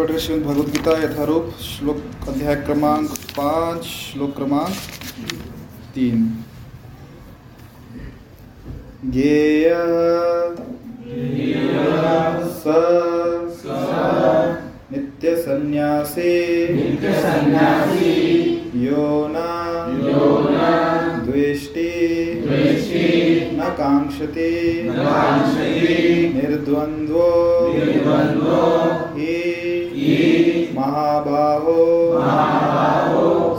रहे श्रीमद भगवद गीता यथारूप श्लोक अध्याय क्रमांक पाँच श्लोक क्रमांक तीन। ज्ञेय स नित्य सन्यासी यो न द्वेष्टि न कांक्षति निर्द्वन्द्वो हि महाबाहो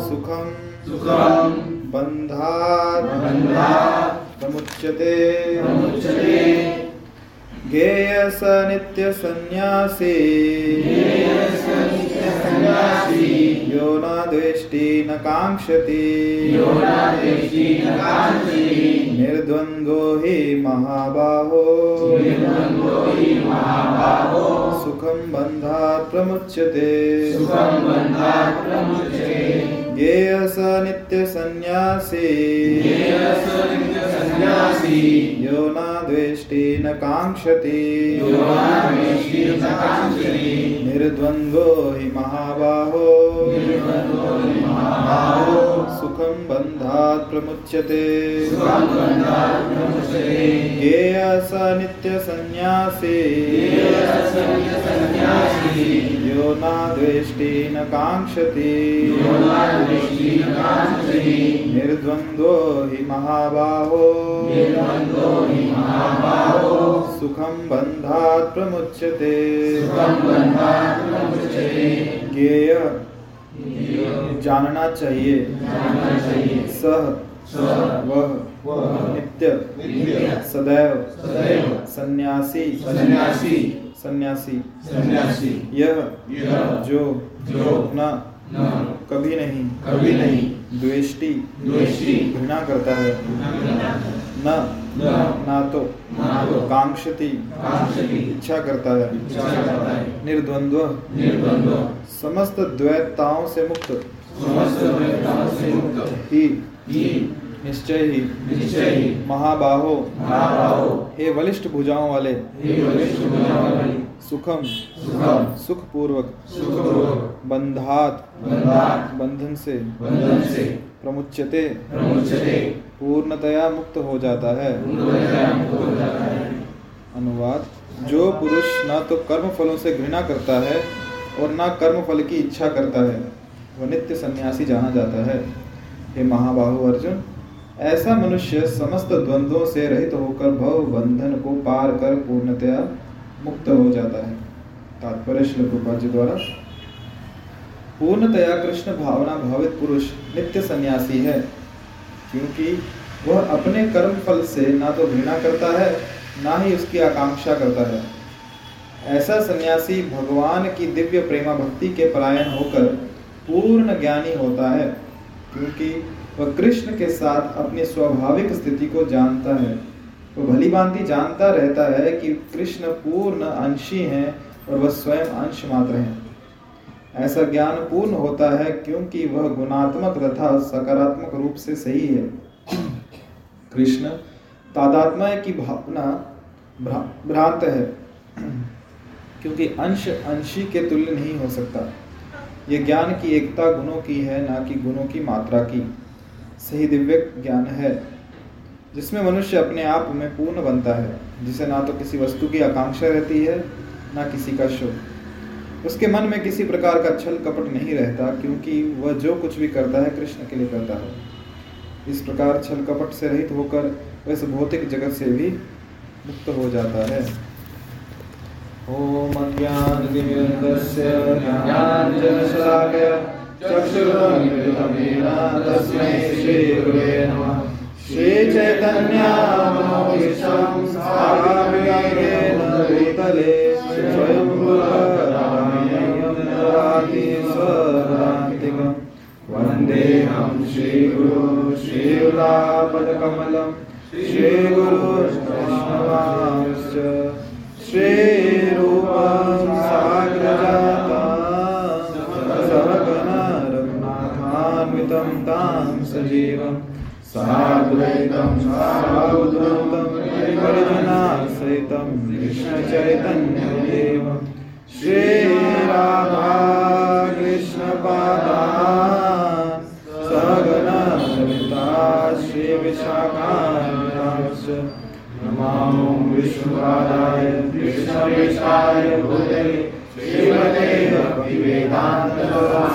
सुखम सुखम बंधा बंधा समुच्यते स नित्य सन्यासी यो न द्वेष्टि न काङ्क्षति। निर्द्वन्द्वो हि महाबाहो। सुखं बन्धात् प्रमुच्यते ज्ञेय स नित्य सन्यासी यो न द्वेष्टि न काङ्क्षति निर्द्वन्द्वो हि महाबाहो। सुखं बन्धात् प्रमुच्यते। ज्ञेय स नित्य सन्यासी यो न द्वेष्टि न काङ्क्षति निर्द्वन्द्वो हि महाबाहो। सुखं बन्धात् प्रमुच्यते। ज्ञेय। जानना चाहिए। सह। वह। नित्य। सदैव। सन्यासी। सन्यासी। यह। जो। न। कभी नहीं। कभी नहीं। द्वेष्टि। द्वेष्टि। घृणा करता है। न। ना। तो। कांक्षति। इच्छा करता है। निर्द्वंद्व। समस्त द्वैताओं से मुक्त। ही। निश्चय ही। निश्चय ही। महाबाहो। महाबाहो। हे वलिष्ठ भुजाओं वाले। हे वरिष्ठ भुजाओं वाले। सुखम। सुखम। सुख पूर्वक सुखपूर्वक। बंधात। बंधात। बंधन से बंधन से प्रमुच्यते। प्रमुच्यते। पूर्णतया मुक्त हो जाता है। पूर्णतया मुक्त हो जाता है। अनुवाद। जो पुरुष न तो कर्म फलों से घृणा करता है और न कर्म फल की इच्छा करता है वह नित्य सन्यासी जाना जाता है। हे महाबाहु अर्जुन ऐसा मनुष्य समस्त द्वंद्वों से रहित होकर भव बंधन को पार कर पूर्णतया मुक्त हो जाता है। तात्पर्य श्लोक उपाध्य द्वारा। पूर्णतया कृष्ण भावना भावित पुरुष नित्य सन्यासी है, क्योंकि वह अपने कर्म फल से ना तो घृणा करता है, ना ही उसकी आकांक्षा करता है। ऐसा सन्यासी भगवान की दिव्य प्रेमा भक्ति के परायण होकर पूर्ण ज्ञानी होता है, क्योंकि वह कृष्ण के साथ अपनी स्वाभाविक स्थिति को जानता है। वह भली भांति जानता रहता है कि कृष्ण पूर्ण अंशी हैं और वह स्वयं अंश मात्र हैं। ऐसा ज्ञान पूर्ण होता है क्योंकि वह गुणात्मक तथा सकारात्मक रूप से सही है। कृष्ण तादात्मय की भावना भ्रांत है, क्योंकि अंश अंशी के तुल्य नहीं हो सकता। ये ज्ञान की एकता गुणों की है, ना कि गुणों की मात्रा की। सही दिव्य ज्ञान है, जिसमें मनुष्य अपने आप में पूर्ण बनता है, जिसे ना तो किसी वस्तु की आकांक्षा रहती है, ना किसी का शोक। उसके मन में किसी प्रकार का छल कपट नहीं रहता, क्योंकि वह जो कुछ भी करता है, कृष्ण के लिए करता है। इस प्रकार छल कपट से रहित होकर वह इस भौतिक जगत से भी मुक्त हो जाता है। ओम अज्ञानतिमिरन्दस्य ज्ञानाञ्जनशलाकया चक्षुरुन्मिलितं येन तस्मै श्रीगुरवे नमः। श्रीचैतन्यामनोभीष्टं स्थापितं भूतले स्वयं स्वरान्तिकं वन्देऽहं श्रीगुरु श्रीयुतापदकमलं श्रीगुरुवैष्णवांश्च श्रीरूपं साद्वैतं तां सजीवं साद्वैतं सावधूतं परिजनासहितं कृष्णचैतन्यदेवं श्रीराधा कृष्णपादा सगनमिता श्रीविशाखान्ताश्च नमामो विष्णुपादाय कृष्णविषाय भूतले श्रीमते भक्तिवेदान्तः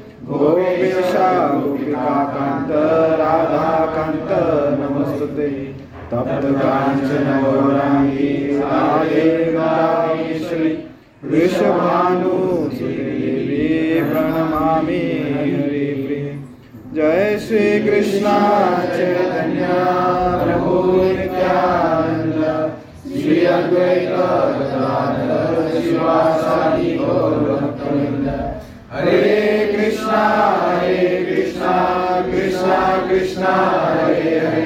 गोपेशा गोपिकान्त राधाकान्त नमस्तुते तप्त काञ्चन गौराङ्गी राधे राधेश्वरी प्रणमामि जय श्री कृष्ण चैतन्य, प्रभु नित्यानंद श्री अद्वैत शिवासादि गौर हरे कृष्णा हरे कृष्णा कृष्णा कृष्णा हरे हरे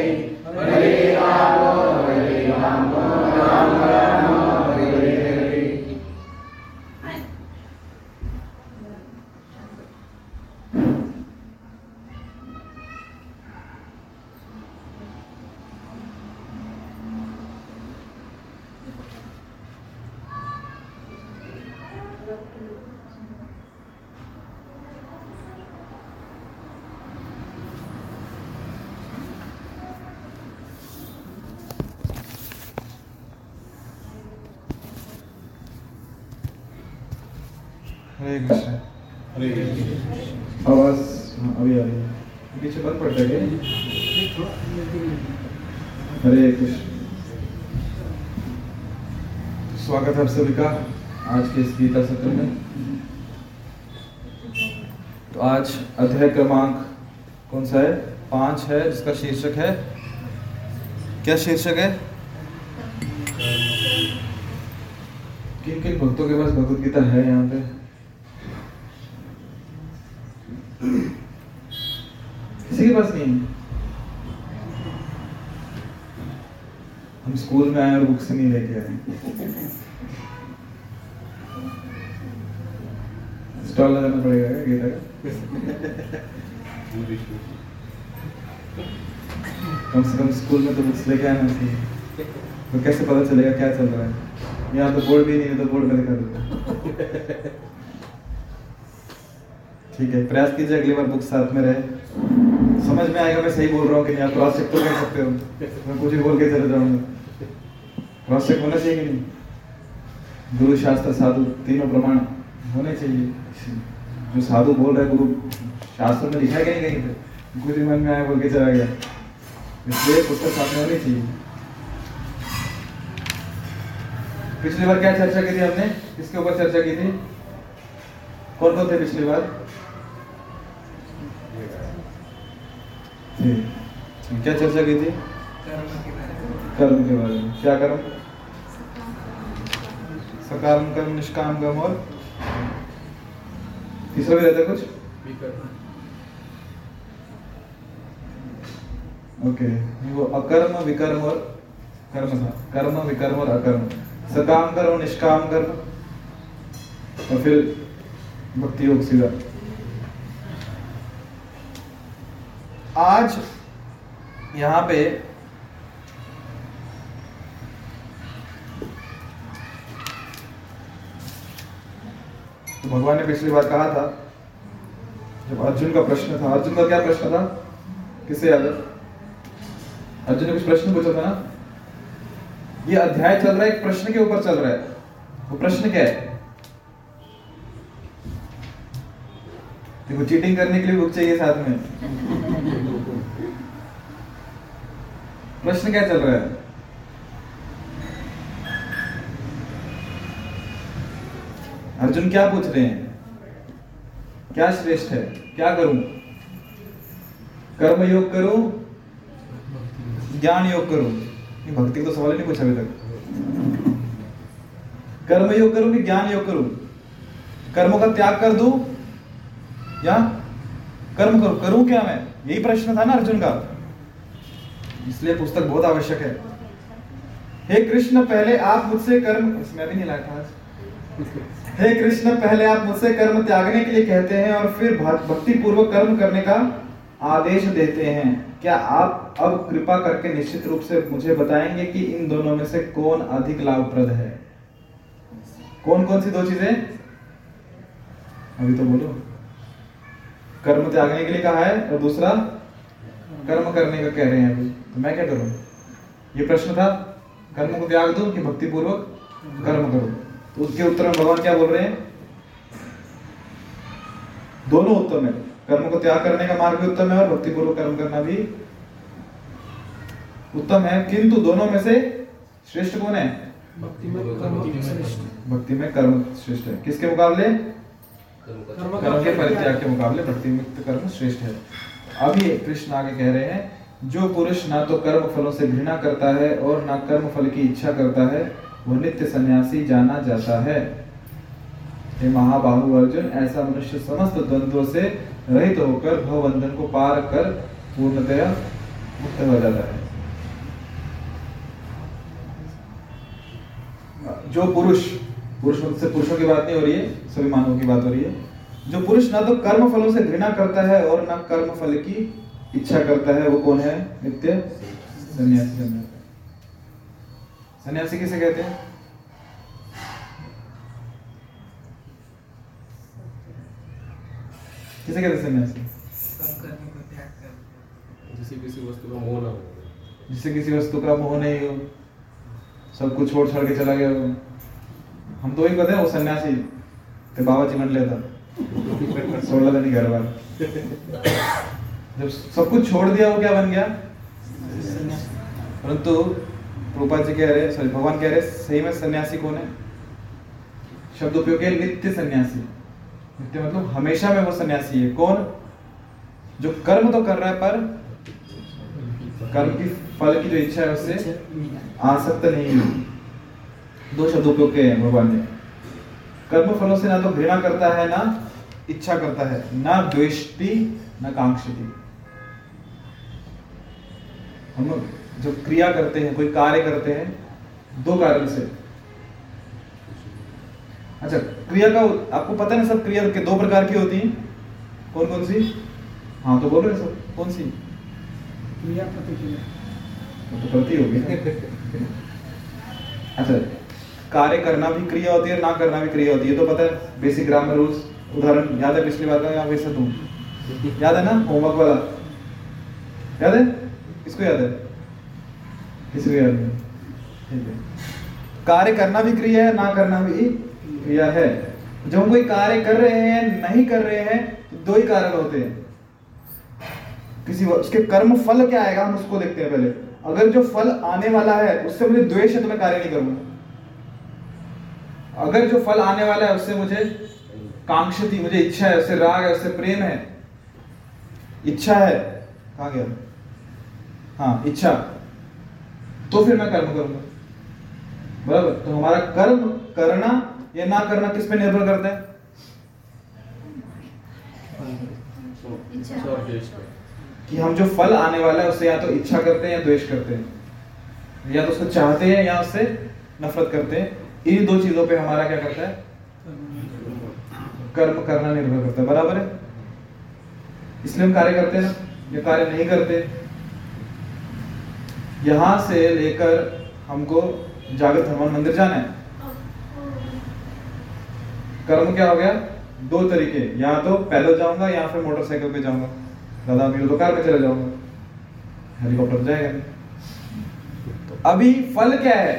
हरे राम हरे राम राम राम हरे हरे हरे कृष्ण हरे आवाज़ हाँ, अभी आ रही है पीछे बंद पड़ जाएगा हरे कृष्ण स्वागत है आप सभी का आज के इस गीता सत्र में तो आज अध्याय क्रमांक कौन सा है? पाँच है, जिसका शीर्षक है। क्या शीर्षक है? किन किन भक्तों के पास भगवत गीता है यहाँ पे? किसी के पास नहीं हम स्कूल में आए और बुक्स नहीं लेके आए। स्टॉल लगाना पड़ेगा क्या गीता का कम से कम स्कूल में तो बुक्स लेके आना चाहिए। तो कैसे पता चलेगा क्या चल रहा है? यहाँ तो बोर्ड भी नहीं है तो बोर्ड में दिखा देता ठीक है, प्रयास कीजिए अगली बार बुक साथ में रहे। समझ में आएगा, मैं सही बोल रहा हूँ कि नहीं? आप क्रॉस चेक तो कर सकते हो। मैं कुछ भी बोल के चले जाऊँगा। क्रॉस चेक होना चाहिए कि नहीं? गुरु शास्त्र, साधु, तीनों प्रमाण होने चाहिए। जो साधु बोल रहे गुरु शास्त्र में लिखा गया कहीं पे? कुछ मन में आया, बोल के चला गया। इसलिए पुस्तक साथ में होनी चाहिए पिछली बार क्या चर्चा की थी हमने किसके ऊपर चर्चा की थी? कौन कौन थे पिछली बार? ठीक। क्या चर्चा की थी? कर्म के बारे में। क्या कर्म? सकाम कर्म, निष्काम कर्म और? तीसरा भी रहता है कुछ? ओके वो अकर्म विकर्म और कर्म था। कर्म विकर्म और अकर्म। सकाम कर्म निष्काम कर्म और फिर भक्ति योग सीधा। आज यहाँ पे तो भगवान ने पिछली बार कहा था, जब अर्जुन का प्रश्न था, अर्जुन का क्या प्रश्न था? किसे याद अर्जुन ने कुछ प्रश्न पूछा था ना? ये अध्याय चल रहा है, एक प्रश्न के ऊपर चल रहा है। वो प्रश्न क्या है? देखो चीटिंग करने के लिए बुक चाहिए साथ में। प्रश्न क्या चल रहा है? अर्जुन क्या पूछ रहे हैं? क्या श्रेष्ठ है? क्या करूँ? कर्म योग करूँ? ज्ञान योग करूँ? ये भक्ति का तो सवाल ही नहीं पूछा अभी तक। कर्म योग करूँ कि ज्ञान योग करूँ? कर्मों का त्याग कर दूँ? या कर्म करूँ? करूँ क्या मैं? यही प्रश्न था ना अर्जुन का। इसलिए पुस्तक बहुत आवश्यक है। हे कृष्ण, पहले आप मुझसे कर्म इसमें भी नहीं लाया था। हे कृष्ण, पहले आप मुझसे कर्म त्यागने के लिए कहते हैं और फिर भक्ति पूर्वक कर्म करने का आदेश देते हैं। क्या आप अब कृपा करके निश्चित रूप से मुझे बताएँगे कि इन दोनों में से कौन अधिक लाभप्रद है? कौन कौन सी दो चीज़ें? अभी तो बोलो। कर्म त्यागने के लिए कहा है और दूसरा, कर्म करने का कह रहे हैं अभी। तो मैं क्या करूँ? ये प्रश्न था। कर्म को त्याग दो कि भक्ति पूर्वक कर्म करो? उसके उत्तर में भगवान क्या बोल रहे हैं? दोनों उत्तम है कर्म को त्याग करने का मार्ग भी उत्तम है और भक्ति पूर्वक कर्म करना भी उत्तम है। किंतु दोनों में से श्रेष्ठ कौन है? भक्ति में कर्म श्रेष्ठ भक्ति में कर्म श्रेष्ठ है। किसके मुकाबले? कर्म कर्म के परित्याग के मुकाबले भक्ति मुक्त कर्म श्रेष्ठ है। अभी कृष्ण आगे कह रहे हैं जो पुरुष ना तो कर्म फलों से घृणा करता है और ना कर्म फल की इच्छा करता है वो नित्य सन्यासी जाना जाता है। महाबाहु अर्जुन, ऐसा मनुष्य समस्त द्वंद्वों से रहित होकर भवबंधन को पार कर पूर्णतया मुक्त हो जाता है। जो पुरुष पुरुष से पुरुषों की बात नहीं हो रही है, सभी मानवों की बात हो रही है। जो पुरुष ना तो कर्म फलों से घृणा करता है और ना कर्म फल की इच्छा करता है, वो कौन है? नित्य सन्यासी। सन्यासी किसे कहते हैं? किसे कहते हैं सन्यासी? कर्म करने को त्याग कर जिसे किसी वस्तु का मोह ना हो। जिससे किसी वस्तु का मोह नहीं हो। सब कुछ छोड़ छोड़ के चला गया हो। हम तो वही कहते हैं वो सन्यासी ते बाबा जी बन लेता। सोलह दिन घर बार जब सब कुछ छोड़ दिया वो क्या बन गया? परंतु रूपा जी कह रहे सॉरी भगवान कह रहे सही में सन्यासी कौन है? शब्द उपयोग है नित्य सन्यासी। नित्य मतलब हमेशा में वो सन्यासी है। कौन? जो कर्म तो कर रहा है पर कर्म की फल की जो इच्छा है उससे आसक्त नहीं है। दो शब्द उपयोग किए हैं भगवान ने कर्म फलों से ना तो घृणा करता है ना इच्छा करता है ना द्वेष्टि ना कांक्षती। हम जब क्रिया करते हैं कोई कार्य करते हैं दो कारण से। अच्छा क्रिया का आपको पता है ना सब क्रिया के दो प्रकार की होती हैं? कौन कौन सी? हाँ तो बोल रहे सब। कौन सी? क्रिया प्रतिक्रिया। तो करती होगी अच्छा कार्य करना भी क्रिया होती है ना करना भी क्रिया होती है। तो पता है बेसिक ग्रामर रूल्स उदाहरण याद है पिछली बार का वैसे याद है ना? होमवर्क वाला। याद है? किसको याद है? किसी नहीं। कार्य करना भी क्रिया है, ना करना भी क्रिया है। जब हम कोई कार्य कर रहे हैं, नहीं कर रहे हैं तो दो ही कारण होते हैं। किसी उसके कर्म फल क्या आएगा, हम उसको देखते हैं पहले। अगर जो फल आने वाला है, उससे मुझे द्वेष है तो मैं कार्य नहीं करूँगा। अगर जो फल आने वाला है, उससे मुझे कांक्षती, मुझे इच्छा है, उससे राग है, उससे प्रेम है। इच्छा है। कहा गया? हाँ इच्छा। तो फिर मैं कर्म करूँगा। बराबर? तो हमारा कर्म करना या ना करना किस पे निर्भर करता है? का कि हम जो फल आने वाला है उससे या तो इच्छा करते हैं या द्वेष करते हैं। या तो उसको चाहते हैं या उससे नफरत करते हैं। इन दो चीज़ों पे हमारा क्या करता है? कर्म करना निर्भर करता है। बराबर है? इसलिए हम कार्य करते हैं ना। या कार्य नहीं करते यहाँ से लेकर हमको जागृत हनुमान मंदिर जाना है। कर्म क्या हो गया? दो तरीके। या तो पैदल जाऊँगा या फिर मोटरसाइकिल पे जाऊँगा। दादा अभी तो कार पे चले जाऊँगा हेलीकॉप्टर जाएगा तो अभी फल क्या है?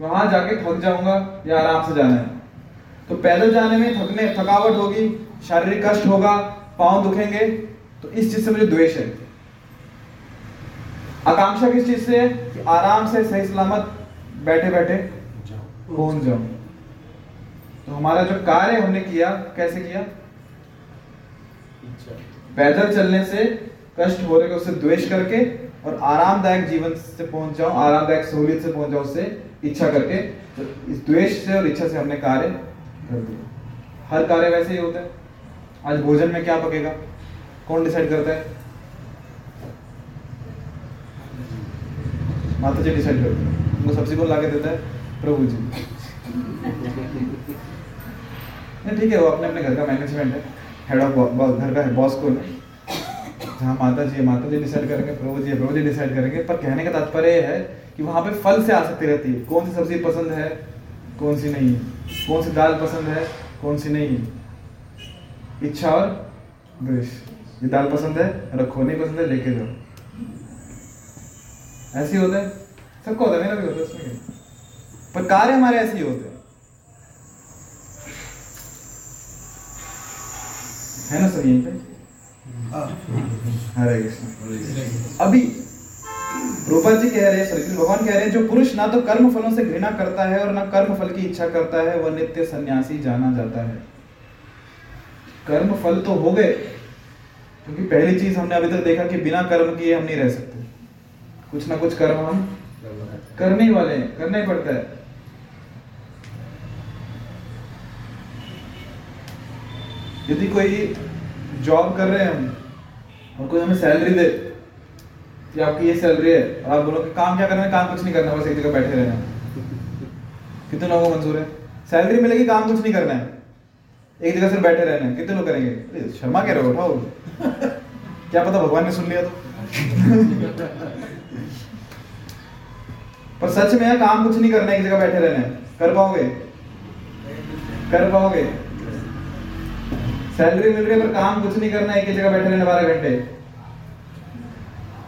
वहाँ जाके थक जाऊँगा या आराम से जाना है। तो पैदल जाने में थकने, थकावट होगी, शारीरिक कष्ट होगा, पाँव दुखेंगे तो इस चीज़ से मुझे द्वेष है। आकांक्षा किस चीज़ से? है कि आराम से सही सलामत बैठे बैठे पहुँच जाऊँ। तो हमारा जो कार्य हमने किया कैसे किया? पैदल चलने से कष्ट हो रहे उससे द्वेष करके और आरामदायक जीवन से पहुँच जाओ आरामदायक सहूलियत से पहुँच जाऊँ उससे इच्छा करके। तो इस द्वेष से और इच्छा से हमने कार्य कर दिया। हर कार्य वैसे ही होता है। आज भोजन में क्या पकेगा? कौन डिसाइड करता है? माता जी डिसाइड करते हैं उनको सब्ज़ी कौन ला के देता है, प्रभु जी। नहीं, ठीक है, वो अपने अपने घर का मैनेजमेंट है। हेड ऑफ़ घर का है बॉस कौन है। जहाँ माता जी है, माता जी डिसाइड करेंगे, प्रभु जी है, प्रभु जी डिसाइड करेंगे। पर कहने का तात्पर्य है कि वहाँ पे फल से आसक्ति रहती है। कौन सी सब्ज़ी पसंद है, कौन सी नहीं। कौन सी दाल पसंद है, कौन सी नहीं। इच्छा और द्वेष। ये दाल पसंद है, रखो, नहीं पसंद है, लेके जाओ। ऐसे ही होता है। सबको होता है मेरा भी होता है उसमें पर कार्य हमारे ऐसे ही होते हैं। है ना सर यहीं पे? हरे कृष्ण। अभी रूपा जी कह रहे हैं श्री भगवान कह रहे हैं जो पुरुष ना तो कर्म फलों से घृणा करता है और ना कर्म फल की इच्छा करता है वह नित्य सन्यासी जाना जाता है। कर्म फल तो हो गए क्योंकि पहली चीज़ हमने अभी तक देखा कि बिना कर्म किए हम नहीं रह सकते। कुछ ना कुछ कर्म हम करने ही वाले हैं, करना ही पड़ता है। यदि कोई जॉब कर रहे हैं हम, और कोई हमें सैलरी दे, कि आपकी ये सैलरी है, और आप बोलो कि काम क्या करना है, काम कुछ नहीं करना, बस एक जगह बैठे रहना कितने लोगों को मंजूर है? सैलरी मिलेगी, काम कुछ नहीं करना है। एक जगह सिर्फ़ बैठे रहना है। कितने लोग करेंगे? अरे, शर्मा कह रहे हो, उठाओ। क्या पता भगवान ने सुन लिया तो। पर सच में है काम कुछ नहीं करना है एक जगह बैठे रहना है। कर पाओगे? कर पाओगे? सैलरी मिल रही है, पर काम कुछ नहीं करना है एक जगह बैठे रहना, बारह घंटे।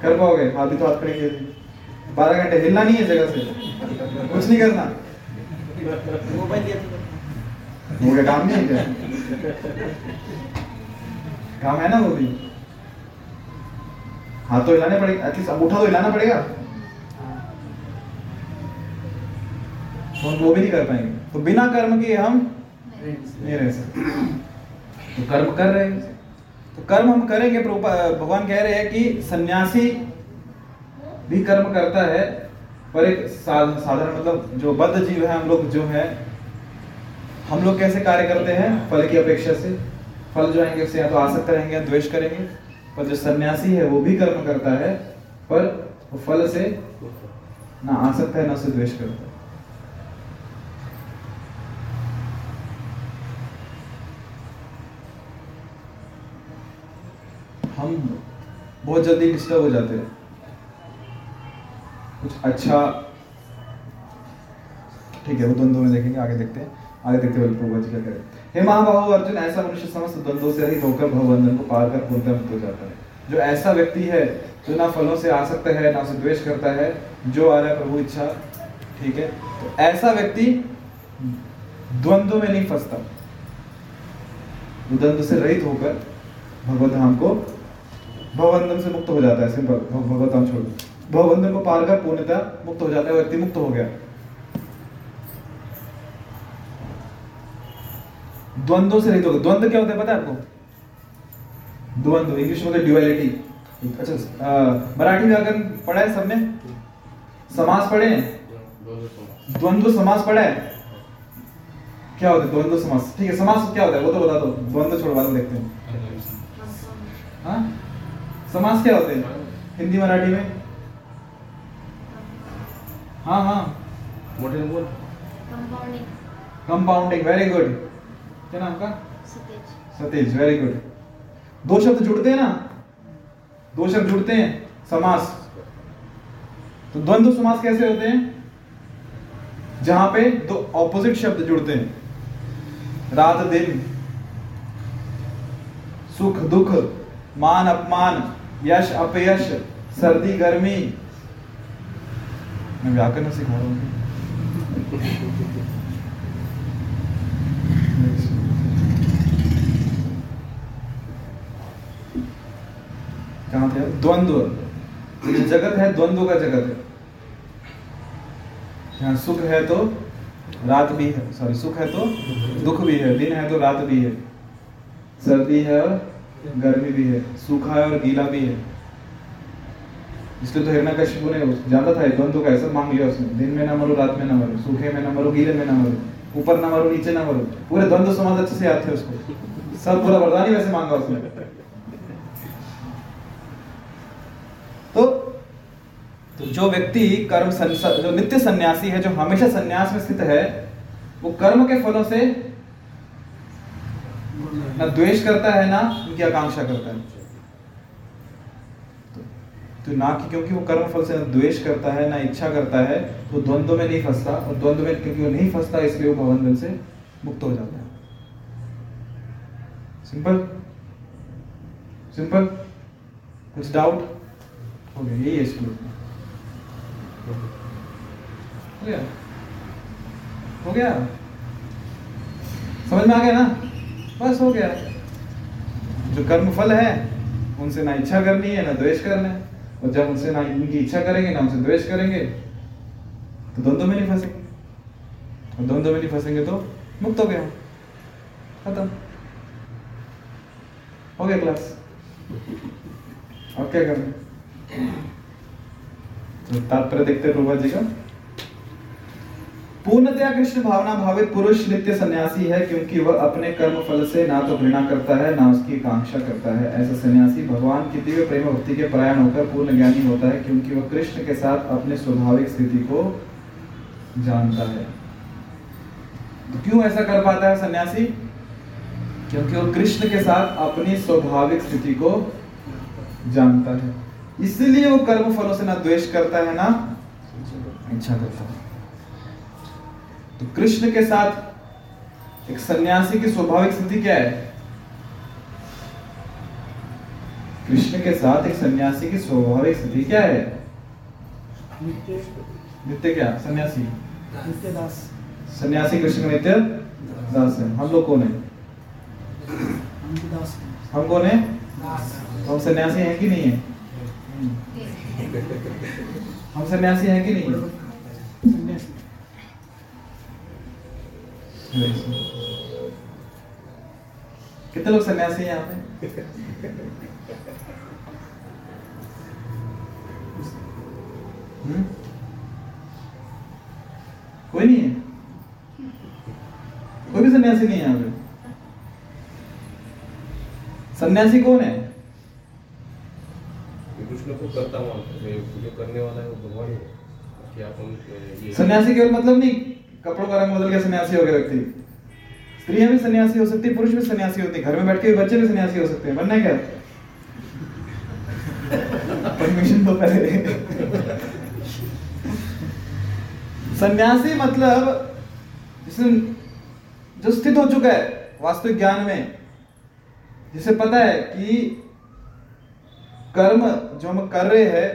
कर पाओगे? अभी तो हाथ खड़ेंगे बारह घंटे, हिलना नहीं है जगह से। कुछ नहीं करना। क्या काम नहीं है काम है ना वो भी। हाथ तो हिलाने पड़ेगा एटलीस्ट अंगूठा तो हिलाना पड़ेगा। तो वो भी नहीं कर पाएँगे। तो बिना कर्म के हम नहीं रह सकते। तो कर्म कर रहे हैं तो कर्म हम करेंगे भगवान कह रहे हैं कि सन्यासी भी कर्म करता है पर एक साधारण मतलब जो बद्ध जीव है हम लोग जो है हम लोग कैसे कार्य करते हैं? फल की अपेक्षा से। फल जो आएँगे उससे या तो आसक्त रहेंगे या द्वेष करेंगे। पर जो सन्यासी है वो भी कर्म करता है पर वो फल से ना आसक्त है ना उसे द्वेष करता है। हम बहुत जल्दी डिस्टर्ब हो जाते हैं। कुछ अच्छा ठीक है, वो द्वंद्व में देखेंगे, आगे देखते हैं। आगे देखते हुए प्रभु जी क्या करें हे। महाबाहु अर्जुन, ऐसा मनुष्य समस्त द्वंद्वों से रहित होकर भवबंधन को पार कर पूर्णतः मुक्त हो जाता है। जो ऐसा व्यक्ति है, जो ना फलों से आसक्त है, ना उसे द्वेष करता है, जो आ रहा है प्रभु इच्छा, ठीक है? तो ऐसा व्यक्ति द्वंद्व में नहीं फंसता। द्वंद्व से रहित होकर भगवत धाम को भवबंधन से मुक्त हो जाता है सिंपल भगवत धाम छोड़। भवबंधन को पार कर पूर्णतः मुक्त हो जाता है, व्यक्ति मुक्त हो गया। द्वंद्व से रहित होगा द्वंद्व क्या होता है, पता है आपको? द्वंद्व, इंग्लिश में ड्युअलिटी अच्छा मराठी व्याकरण पढ़ा है सबने समास पढ़े हैं? द्वंद्व समास पढ़ा है? क्या होता है, द्वंद्व समास? ठीक है, समास क्या होता है, वो तो बता दो। द्वंद्व छोड़, बाद देखते हैं। हाँ? समास क्या होते हैं? हिंदी मराठी में? हाँ हाँ। मोठे बोल। कंपाउंडिंग कंपाउंडिंग वेरी गुड क्या नाम का? सतेज। सतीश वेरी गुड दो शब्द जुड़ते हैं ना? दो शब्द जुड़ते हैं समास। तो द्वंद्व समास कैसे होते हैं? जहाँ पे दो ऑपोजिट शब्द जुड़ते हैं। रात दिन सुख दुख मान अपमान। यश, अपयश, सर्दी, गर्मी। मैं व्याकरण सिखा रहा हूँ? कहाँ थे द्वंद्व जगत है, द्वंद्व का जगत है। यहाँ सुख है तो रात भी है। सॉरी सुख है तो दुख भी है। दिन है तो रात भी है। सर्दी है गर्मी भी है, सूखा है और गीला भी है। इसलिए तो हिरण्यकशिपु ने जानता था द्वंद्व का सब मांग लिया उसने, दिन में ना मरो, रात में ना मरो, सूखे में ना मरो, गीले में ना मरो, ऊपर ना मरो, नीचे ना मरो, पूरे द्वंद्व समाज अच्छे से याद थे उसको। सब पूरा वरदान ही वैसे मांगा उसने। तो तो जो व्यक्ति कर्म जो नित्य सन्यासी है, जो हमेशा सन्यास में स्थित है, वो कर्म के फलों से ना द्वेष करता है ना उनकी आकांक्षा करता है। तो, तो ना कि क्योंकि वो कर्म फल से ना द्वेष करता है ना इच्छा करता है तो द्वंद्व में नहीं फंसता और द्वंद्व में क्योंकि वो नहीं फंसता इसलिए वो भवन से मुक्त हो जाता है। सिंपल? सिंपल? कुछ डाउट हो गया यही है श्लोक हो गया? हो गया? समझ में आ गया ना? बस हो गया। जो कर्म फल है, उनसे ना इच्छा करनी है, ना द्वेष करना है। और जब उनसे ना उनकी इच्छा करेंगे, ना उनसे द्वेष करेंगे तो द्वंद्व में नहीं फंसेंगे। और द्वंद्व में नहीं फंसेंगे तो मुक्त हो गया खत्म। हो गया क्लास अब क्या करना तो तात्पर्य देखते हैं प्रभा जी का। पूर्णतया कृष्ण भावना भावित पुरुष नित्य सन्यासी है, क्योंकि वह अपने कर्म फल से ना तो घृणा करता है, ना उसकी कांक्षा करता है। ऐसा सन्यासी भगवान की दिव्य प्रेम भक्ति के प्रयाण होकर पूर्ण ज्ञानी होता है, क्योंकि वह कृष्ण के साथ अपने स्वाभाविक स्थिति को जानता है। तो क्यों ऐसा कर पाता है सन्यासी? क्योंकि वह कृष्ण के साथ अपनी स्वाभाविक स्थिति को जानता है। इसलिए वो कर्म फलों से ना द्वेष करता है, ना इच्छा करता है। तो कृष्ण के साथ एक सन्यासी की स्वाभाविक स्थिति क्या है? कृष्ण के साथ एक सन्यासी की स्वाभाविक स्थिति क्या है? नित्य। क्या? सन्यासी। नित्य दास। सन्यासी कृष्ण का नित्य दास है। हम लोग कौन है? हम कौन है? हम सन्यासी हैं कि नहीं है? हम सन्यासी हैं कि नहीं? है कितने लोग सन्यासी हैं यहाँ पे? हम्म? कोई नहीं है? कोई भी सन्यासी नहीं है यहाँ पे। सन्यासी कौन है? कृष्ण को करता हैं जो करने वाला है वो भगवान है कि आप उन सन्यासी केवल मतलब नहीं कपड़ों का रंग बदल के सन्यासी हो गया व्यक्ति स्त्रियाँ भी सन्यासी हो सकती है पुरुष भी सन्यासी होते हैं घर में बैठ के बच्चे भी सन्यासी हो सकते हैं, बनना क्या? परमिशन तो पहले सन्यासी मतलब जो स्थित हो चुका है, वास्तविक ज्ञान में, जिसे पता है कि कर्म जो हम कर रहे हैं,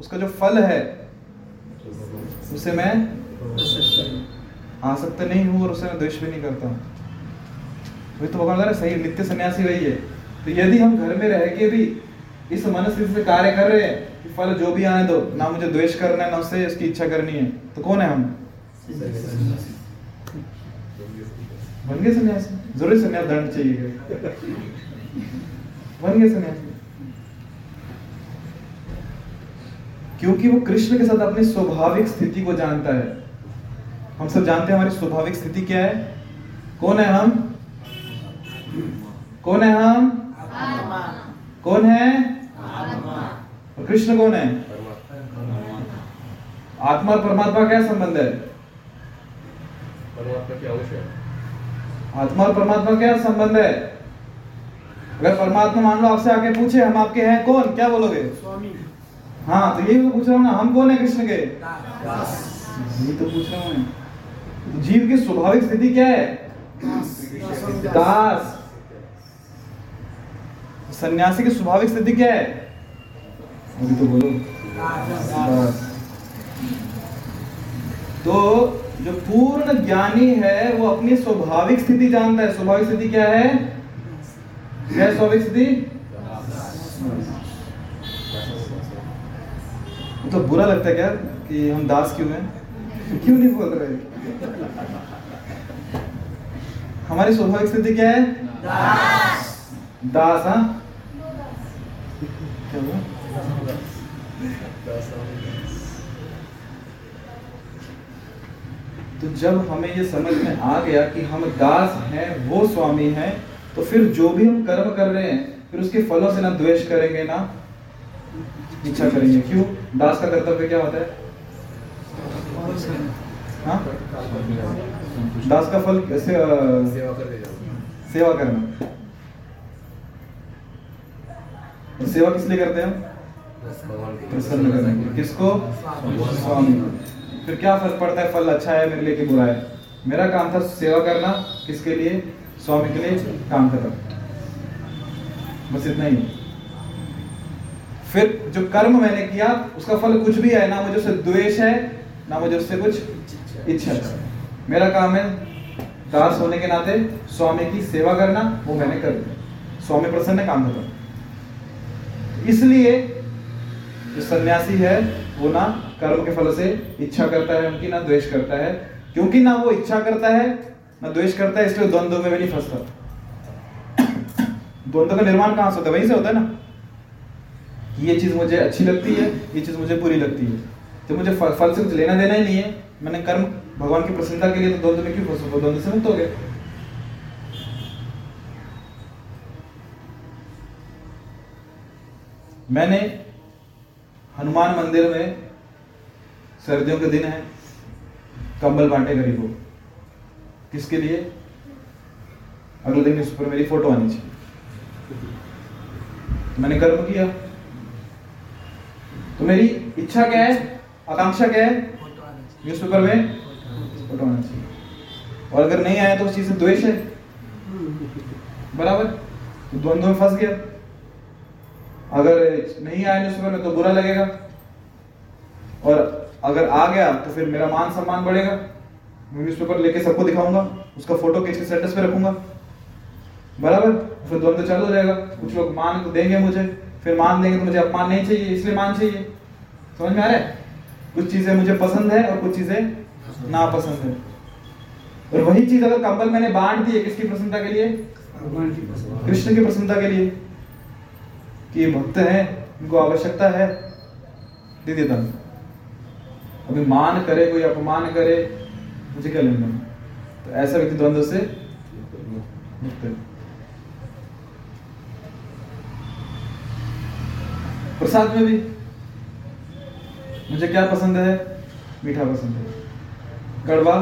उसका जो फल है, उसे मैं आसक्त नहीं हूँ और उसे मैं द्वेष भी नहीं करता वही तो भगवान सही, नित्य सन्यासी वही है। तो यदि हम घर में रह के भी इस मनस्थिति से कार्य कर रहे हैं फल जो भी आने दो, ना मुझे द्वेष करना है, ना उससे उसकी इच्छा करनी है तो कौन है हम? बन गए सन्यासी। ज़रूरी सन्यास दंड चाहिए। बन गए सन्यासी। क्योंकि वो कृष्ण के साथ अपनी स्वाभाविक स्थिति को जानता है। हम सब जानते हैं हमारी स्वाभाविक स्थिति क्या है। कौन है हम? कौन है हम? कौन है? और कृष्ण कौन है? आत्मा और परमात्मा क्या संबंध है? परमात्मा की अंश आत्मा और परमात्मा क्या संबंध है? अगर परमात्मा मान लो आपसे आके पूछे हम आपके हैं कौन? क्या बोलोगे? स्वामी। हाँ तो यही तो पूछ रहा हूँ ना हम कौन है कृष्ण के? दास। यही तो पूछ रहा हूँ मैं। जीव की स्वाभाविक स्थिति क्या है? दास। दास। सन्यासी की स्वाभाविक स्थिति क्या है? अभी तो बोलो। बस तो जो पूर्ण ज्ञानी है वो अपनी स्वाभाविक स्थिति जानता है। स्वाभाविक स्थिति क्या है? क्या स्वाभाविक स्थिति? तो बुरा लगता है क्या कि हम दास क्यों हैं? क्यों नहीं बोल रहे? हमारी स्वाभाविक स्थिति क्या है? दास। दास हाँ? तो जब हमें ये समझ में आ गया कि हम दास हैं, वो स्वामी हैं तो फिर जो भी हम कर्म कर रहे हैं, फिर उसके फलों से ना द्वेष करेंगे ना। इच्छा करेंगे। क्यों? दास का कर्तव्य क्या होता है? हाँ? दास का फल कैसे सेवा करते सेवा करना। सेवा किस लिए करते हैं प्रसन्न करने के किसको? स्वामी। फिर क्या फ़र्क पड़ता है? फल अच्छा है मेरे लिए कि बुरा है? मेरा काम था सेवा करना। किसके लिए? स्वामी के लिए काम खत्म बस इतना ही। फिर जो कर्म मैंने किया उसका फल कुछ भी है ना मुझे द्वेष है ना मुझे उससे कुछ इच्छा है। मेरा काम है दास होने के नाते स्वामी की सेवा करना, वो मैंने कर दिया। स्वामी प्रसन्न काम खत्म इसलिए जो सन्यासी है, वो ना कर्म के फल से इच्छा करता है, उनकी ना द्वेष करता है। क्योंकि ना वो इच्छा करता है, ना द्वेष करता है, इसलिए द्वंद्व में भी नहीं फंसता। द्वंद्व का निर्माण कहाँ से होता है? वहीं से होता है ना। ये चीज़ मुझे अच्छी लगती है, ये चीज़ मुझे बुरी लगती है। तो मुझे फल, फल से कुछ लेना देना ही नहीं है। मैंने कर्म भगवान की प्रसन्नता के लिए तो द्वंद्व में क्यों फंसू द्वंद्व से मुक्त हो गया मैंने हनुमान मंदिर में सर्दियों के दिन है कंबल बांटे गरीबों। किसके लिए? अगले दिन उस पर मेरी फ़ोटो आनी चाहिए। मैंने कर्म किया। तो मेरी इच्छा क्या है? आकांक्षा क्या है न्यूज़पेपर में फ़ोटो आना चाहिए। और अगर नहीं आया तो उस चीज़ से द्वेष है। बराबर? तो द्वंद्व में फंस गया। अगर नहीं आया न्यूज़पेपर में तो बुरा लगेगा। और अगर आ गया तो फिर मेरा मान सम्मान बढ़ेगा। मैं न्यूज़पेपर लेके सबको दिखाऊँगा, उसका फ़ोटो खींच के स्टेटस पे रखूँगा। बराबर? फिर द्वंद्व चालू हो जाएगा। कुछ लोग मान तो देंगे मुझे, फिर मान देंगे तो मुझे अपमान नहीं चाहिए, इसलिए मान चाहिए। समझ में आ रहा है? कुछ चीज़ें मुझे पसंद है और कुछ चीज़ें नापसंद है। और वही चीज़ अगर कंबल मैंने बांट दी है किसकी प्रसन्नता के लिए? कृष्ण की प्रसन्नता के लिए। कि ये भक्त हैं इनको आवश्यकता है। दे देता हूँ अभी मान करे कोई अपमान करे मुझे क्या लेना तो ऐसा व्यक्ति द्वंद्व से मुक्त है। प्रसाद में भी। मुझे क्या पसंद है? मीठा पसंद है। कड़वा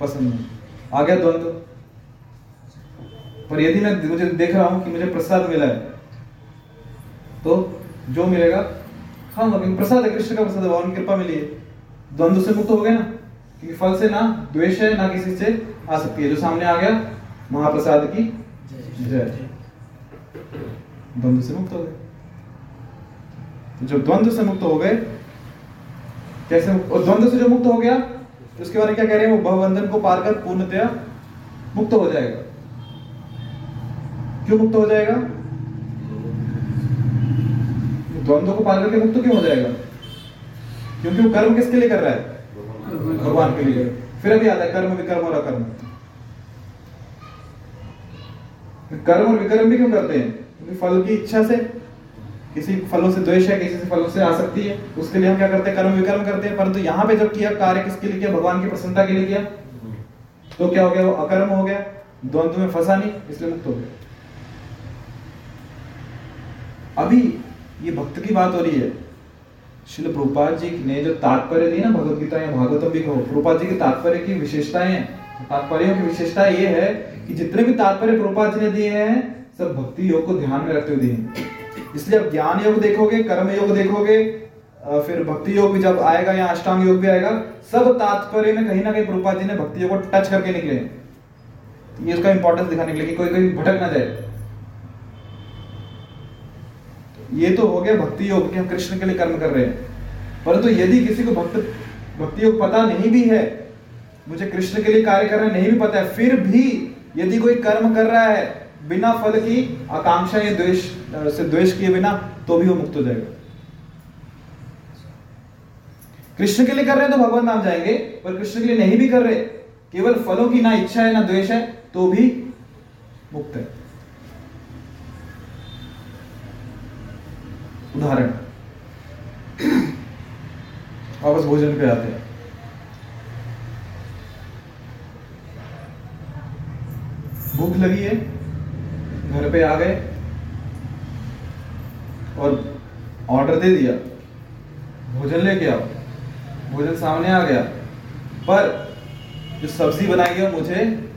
पसंद है। आ गया द्वंद्व पर यदि मैं मुझे देख रहा हूँ कि मुझे प्रसाद मिला है तो जो मिलेगा खाऊँगा क्योंकि प्रसाद है कृष्ण का प्रसाद है की कृपा मिली है द्वंद्व से मुक्त हो गए ना? क्योंकि फल से ना द्वेष है, ना किसी से आ सकती है। जो सामने आ गया, महाप्रसाद की जय। द्वंद्व से मुक्त हो गए। तो जो द्वंद्व से मुक्त हो गए मुक्त- द्वंद्व से जो मुक्त हो गया तो उसके बारे में क्या कह रहे हैं? वो भवबंधन को पार कर पूर्णतया मुक्त हो जाएगा। क्यों मुक्त हो जाएगा? द्वंद्व को पार करके मुक्त क्यों हो जाएगा? क्योंकि वो कर्म किसके लिए कर रहा है? भगवान के लिए। फिर अभी आता है, कर्म विकर्म और अकर्म। कर्म और विकर्म भी क्यों करते हैं? फल की इच्छा से किसी फलों से द्वेष है, किसी से फलों से आसक्ति है, उसके लिए हम क्या करते हैं? कर्म विकर्म करते हैं, परंतु यहाँ पे जब किया कार्य किसके लिए किया? भगवान की प्रसन्नता के लिए किया। तो क्या हो गया? वो अकर्म हो गया। द्वंद्व में फंसा नहीं, इसलिए मुक्त हो गया। अभी ये भक्त की बात हो रही है। शिल प्रभुपाद जी ने जो तात्पर्य दी ना भगवदगीता या भागवतम भी कहो, प्रभुपाद जी के तात्पर्य की विशेषताएँ हैं। तात्पर्यों की विशेषता ये है कि जितने भी तात्पर्य प्रभुपाद जी ने दिए हैं, सब भक्ति योग को ध्यान में रखते हुए दिए हैं। इसलिए अब ज्ञान योग देखोगे, कर्म योग देखोगे फिर भक्ति योग भी जब आएगा, या अष्टांग योग भी आएगा, सब तात्पर्य में कहीं ना कहीं प्रभुपाद जी ने भक्ति योग को टच करके निकले। ये उसका इंपॉर्टेंस दिखाने के लिए कि कोई कोई भटक ना जाए ये तो हो गया भक्ति योग कि हम कृष्ण के लिए कर्म कर रहे हैं परंतु तो यदि किसी को भक्त, भक्ति योग पता नहीं भी है, मुझे कृष्ण के लिए कार्य करना नहीं भी पता है, फिर भी यदि कोई कर्म कर रहा है, बिना फल की आकांक्षा या द्वेष से द्वेष किए बिना तो भी वो मुक्त हो जाएगा। कृष्ण के लिए कर रहे हैं तो भगवान नाम जाएँगे, पर कृष्ण के लिए नहीं भी कर रहे। केवल फलों की ना इच्छा है, ना द्वेष है तो भी मुक्त है। उदाहरण। वापस भोजन पे आते हैं। भूख लगी है, घर पे आ गए। और ऑर्डर दे दिया। भोजन लेके आओ। भोजन सामने आ गया। पर जो सब्ज़ी बनाई है, मुझे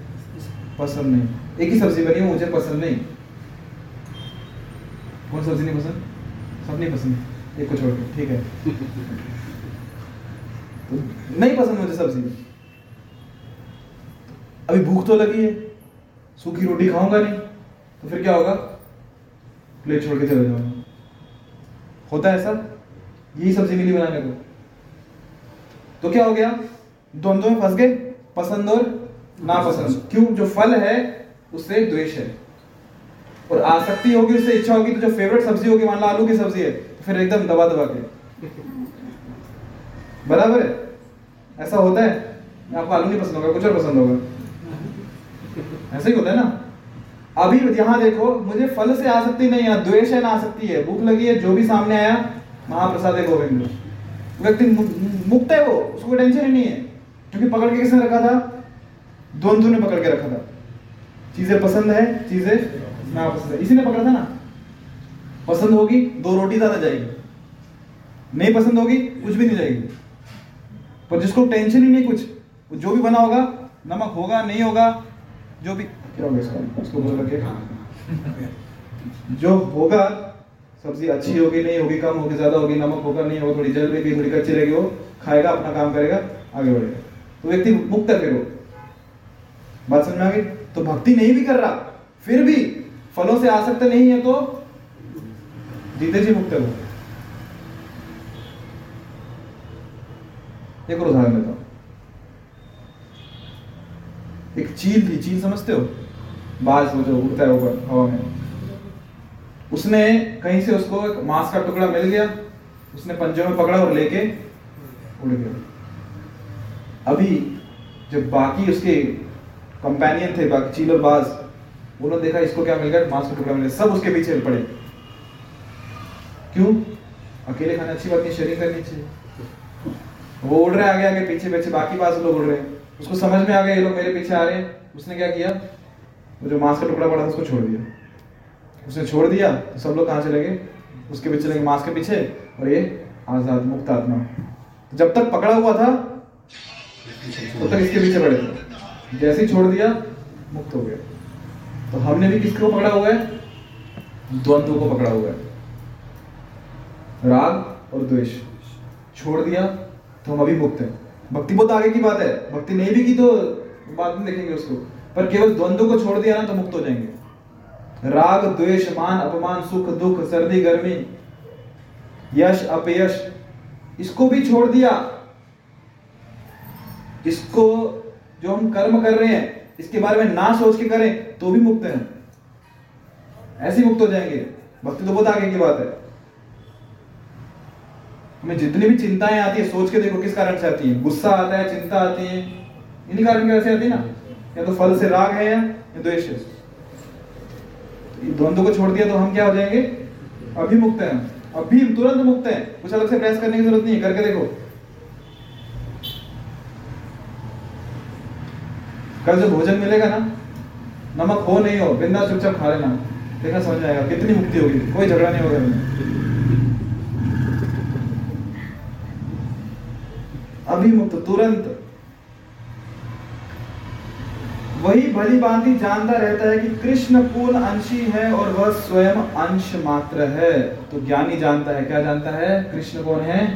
पसंद नहीं। एक ही सब्ज़ी बनी है, मुझे पसंद नहीं। कौन सब्ज़ी नहीं पसंद? सब नहीं पसंद एक को छोड़ के, ठीक है। तो नहीं पसंद मुझे सब्ज़ी। अभी भूख तो लगी है। सूखी रोटी खाऊँगा नहीं। तो फिर क्या होगा? प्लेट छोड़ के चले जाऊँगा। होता है ऐसा? यही सब्ज़ी मिली बनाने को। तो क्या हो गया? द्वंद्व में फंस गए, पसंद और नापसंद। क्यों? जो फल है, उससे द्वेष है। और आसक्ति होगी, उससे इच्छा होगी तो जो फेवरेट सब्ज़ी होगी, मान लो आलू की सब्ज़ी है तो फिर एकदम दबा दबा के। बराबर है? ऐसा होता है? आपको आलू नहीं पसंद होगा, कुछ और पसंद होगा। ऐसा ही होता है ना? अभी यहाँ देखो, मुझे फल से आसक्ति नहीं है, द्वेष है, ना आसक्ति है। भूख लगी है, जो भी सामने आया, महाप्रसाद है गोविंद। व्यक्ति मुक्त है वो, उसको टेंशन ही नहीं है। क्योंकि पकड़ के किसने रखा था? द्वंद्व ने पकड़ के रखा था। चीज़ें पसंद है, चीज़ें ना पसंद है। इसी ने पकड़ा था ना? पसंद होगी, दो रोटी ज़्यादा जाएगी। नहीं पसंद होगी, कुछ भी नहीं जाएगी। पर जिसको टेंशन ही नहीं कुछ जो भी बना होगा, नमक होगा, नहीं होगा, जो भी जो होगा, सब्ज़ी अच्छी होगी, नहीं होगी, कम होगी, ज़्यादा होगी, नमक होगा, नहीं होगा, थोड़ी जल भी थोड़ी कच्ची रहेगी, वो खाएगा, अपना काम करेगा, आगे बढ़ेगा। तो व्यक्ति मुक्त है फिर वो बात समझ में आ गई? तो भक्ति नहीं भी कर रहा, फिर भी फलों से आसक्त नहीं है तो जीते जी मुक्त है एक और उदाहरण देता हूँ। एक चील थी चील समझते हो? बाज वो जो उड़ता है ऊपर, हवा में। उसने कहीं से उसको एक मांस का टुकड़ा मिल गया, उसने पंजों में पकड़ा और लेके उड़ गया। अभी जब बाकी उसके कंपेनियन थे, बाकी चील और बाज, उन्होंने देखा इसको क्या मिल गया, मांस का टुकड़ा मिल गया, सब उसके पीछे पड़े। क्यों? अकेले खाना अच्छी बात नहीं शेयरिंग करनी चाहिए। वो उड़ रहे आगे आगे, पीछे पीछे, बाकी पास लोग उड़ रहे हैं। उसको समझ में आ गया, ये लोग मेरे पीछे आ रहे हैं। उसने क्या किया? वो जो मांस का टुकड़ा पड़ा था, उसको छोड़ दिया। उसने छोड़ दिया तो सब लोग कहाँ चले गए? उसके पीछे चलेंगे मांस के पीछे, और ये आज़ाद मुक्त आत्मा। तो जब तक पकड़ा हुआ था, तब तो तक इसके पीछे पड़े थे। जैसे ही छोड़ दिया, मुक्त हो गया। तो हमने भी किसको पकड़ा हुआ है? द्वंद्व को पकड़ा हुआ है। राग और द्वेष। छोड़ दिया तो हम अभी मुक्त हैं। भक्ति बहुत आगे की बात है। भक्ति नहीं भी की तो बाद में देखेंगे उसको। पर केवल द्वंद्व को छोड़ दिया ना तो मुक्त हो जाएँगे। राग, द्वेष, मान, अपमान, सुख, दुख, सर्दी, गर्मी, यश, अपयश, इसको भी छोड़ दिया। इसको जो हम कर्म कर रहे हैं, इसके बारे में ना सोच के करें तो भी मुक्त हैं। ऐसे मुक्त हो जाएँगे। भक्ति तो बहुत आगे की बात है। हमें जितनी भी चिंताएँ आती है, सोच के देखो किस कारण से आती है। गुस्सा आता है, चिंता आती है। इन्हीं कारण की वजह से आती है ना। या तो फल से राग है या द्वेष है। द्वंद्व को छोड़ दिया तो हम क्या हो जाएँगे? अभी मुक्त हैं अभी तुरंत मुक्त हैं। कुछ अलग से प्रयास करने की ज़रूरत नहीं है। करके देखो। कल जो भोजन मिलेगा ना, नमक हो नहीं हो, बिंदा चुपचाप खा लेना। देखना समझ आएगा कितनी मुक्ति होगी। कोई झगड़ा नहीं होगा अभी मुक्त तुरंत। वही भली भांति जानता रहता है कि कृष्ण पूर्ण अंशी है और वह स्वयं अंश मात्र है। तो ज्ञानी जानता है, क्या जानता है? कृष्ण कौन है?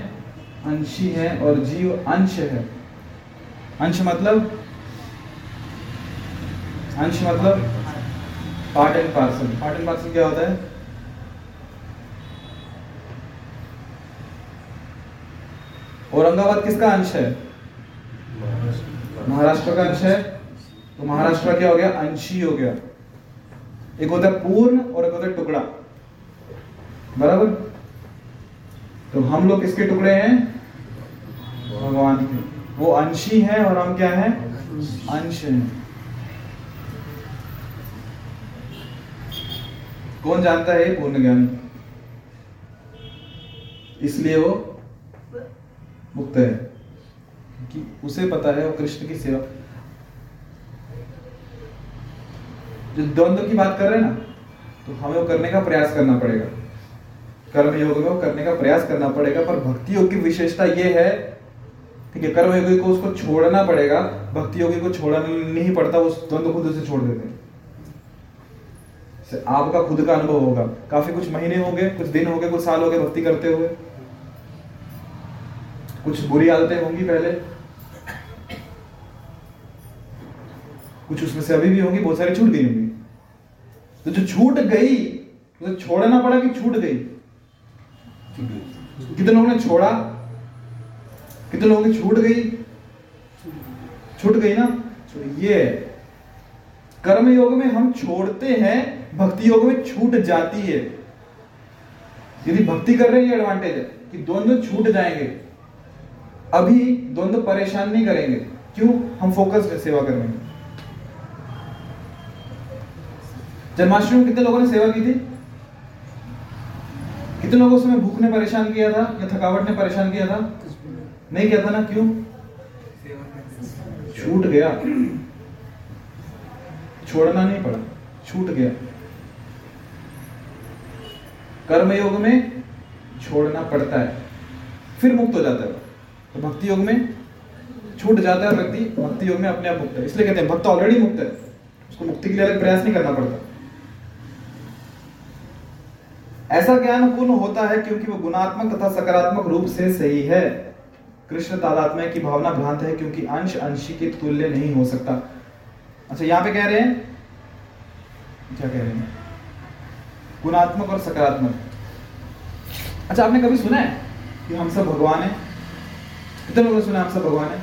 अंशी है और जीव अंश है। अंश मतलब? अंश मतलब? Part and parcel. Part and parcel क्या होता है? औरंगाबाद किसका अंश है? महाराष्ट्र का अंश है। तो महाराष्ट्र क्या हो गया? अंशी हो गया। एक होता है पूर्ण और एक होता है टुकड़ा। बराबर? तो हम लोग किसके टुकड़े हैं? भगवान के। वो अंशी है और हम क्या हैं? अंश हैं। कौन जानता है पूर्ण ज्ञान? इसलिए वो मुक्त है। कि उसे पता है वो कृष्ण की सेवा जो द्वंद्व की बात कर रहे हैं ना तो हमें वो करने का प्रयास करना पड़ेगा। कर्म योग में करने का प्रयास करना पड़ेगा, पर भक्ति योग की विशेषता ये है ठीक है कर्म योगी को उसको छोड़ना पड़ेगा भक्ति योगी को छोड़ना नहीं पड़ता, वो द्वंद्व खुद से छोड़ देते हैं। आपका खुद का अनुभव होगा। काफ़ी कुछ महीने होंगे, कुछ दिन होंगे, कुछ साल हो गए भक्ति करते हुए। कुछ बुरी आदतें होंगी पहले। कुछ उसमें से अभी भी होंगी बहुत सारी छूट गई होंगी। तो जो छूट गई उसे छोड़ना पड़ा कि छूट गई? कितने लोगों ने छोड़ा? कितने लोगों की छूट गई? छूट गई ना? तो ये। कर्म योग में हम छोड़ते हैं भक्ति योग में छूट जाती है। यदि भक्ति कर रहे हैं ये एडवांटेज है कि द्वंद्व छूट जाएँगे अभी द्वंद्व परेशान नहीं करेंगे। क्यों? हम फोकस सेवा करने में जन्माष्टमी में कितने लोगों ने सेवा की थी? कितने लोगों से भूख ने परेशान किया था या थकावट ने परेशान किया था? नहीं किया था ना? क्यों? छूट गया। छोड़ना नहीं पड़ा। छूट गया। कर्म योग में छोड़ना पड़ता है। फिर मुक्त हो जाता है। तो भक्ति योग में छूट जाता है व्यक्ति भक्ति योग में अपने आप मुक्त है। इसलिए कहते हैं, भक्त ऑलरेडी मुक्त है। उसको मुक्ति के लिए अलग प्रयास नहीं करना पड़ता। ऐसा ज्ञान पूर्ण होता है क्योंकि वो गुणात्मक तथा सकारात्मक रूप से सही है। कृष्ण तादात्म्य की भावना भ्रांत है क्योंकि अंश अंशी के तुल्य नहीं हो सकता। अच्छा यहाँ पे कह रहे हैं। क्या कह रहे हैं? गुणात्मक और सकारात्मक। अच्छा आपने कभी सुना है कि हम सब भगवान है? कितने लोगों ने सुना हम सब भगवान है?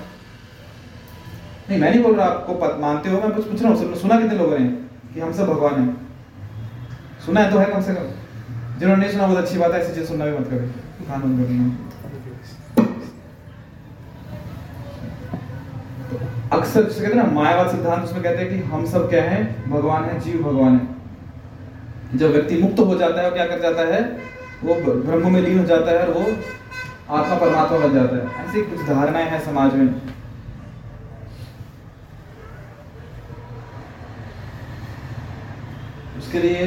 नहीं मैं नहीं बोल रहा आपको पत, मानते हो मैं बस पूछ रहा हूँ सुना कितने लोगों ने कि हम सब भगवान है? सुना है तो है कम से कम। जिन्होंने नहीं सुना बहुत अच्छी बात है ऐसी चीज़ सुनना भी मत करें कान बंद करना अक्सर जिसे कहते हैं ना मायावाद सिद्धांत उसमें कहते हैं कि हम सब क्या हैं भगवान है जीव भगवान है जब व्यक्ति मुक्त हो जाता है वो क्या कर जाता है वो ब्रह्म में लीन हो जाता है और वो आत्मा परमात्मा बन जाता है ऐसी कुछ धारणाएँ हैं समाज में उसके लिए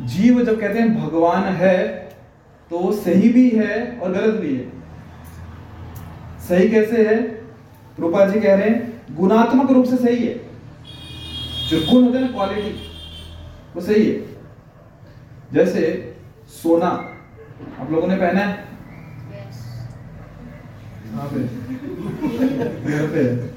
जीव जब कहते हैं भगवान है तो वो सही भी है और गलत भी है। सही कैसे है? रूपा जी कह रहे हैं गुणात्मक रूप से सही है। जो गुण होते हैं ना क्वालिटी वो सही है। जैसे सोना आप लोगों ने पहना है? Yes. पे? घर पे है।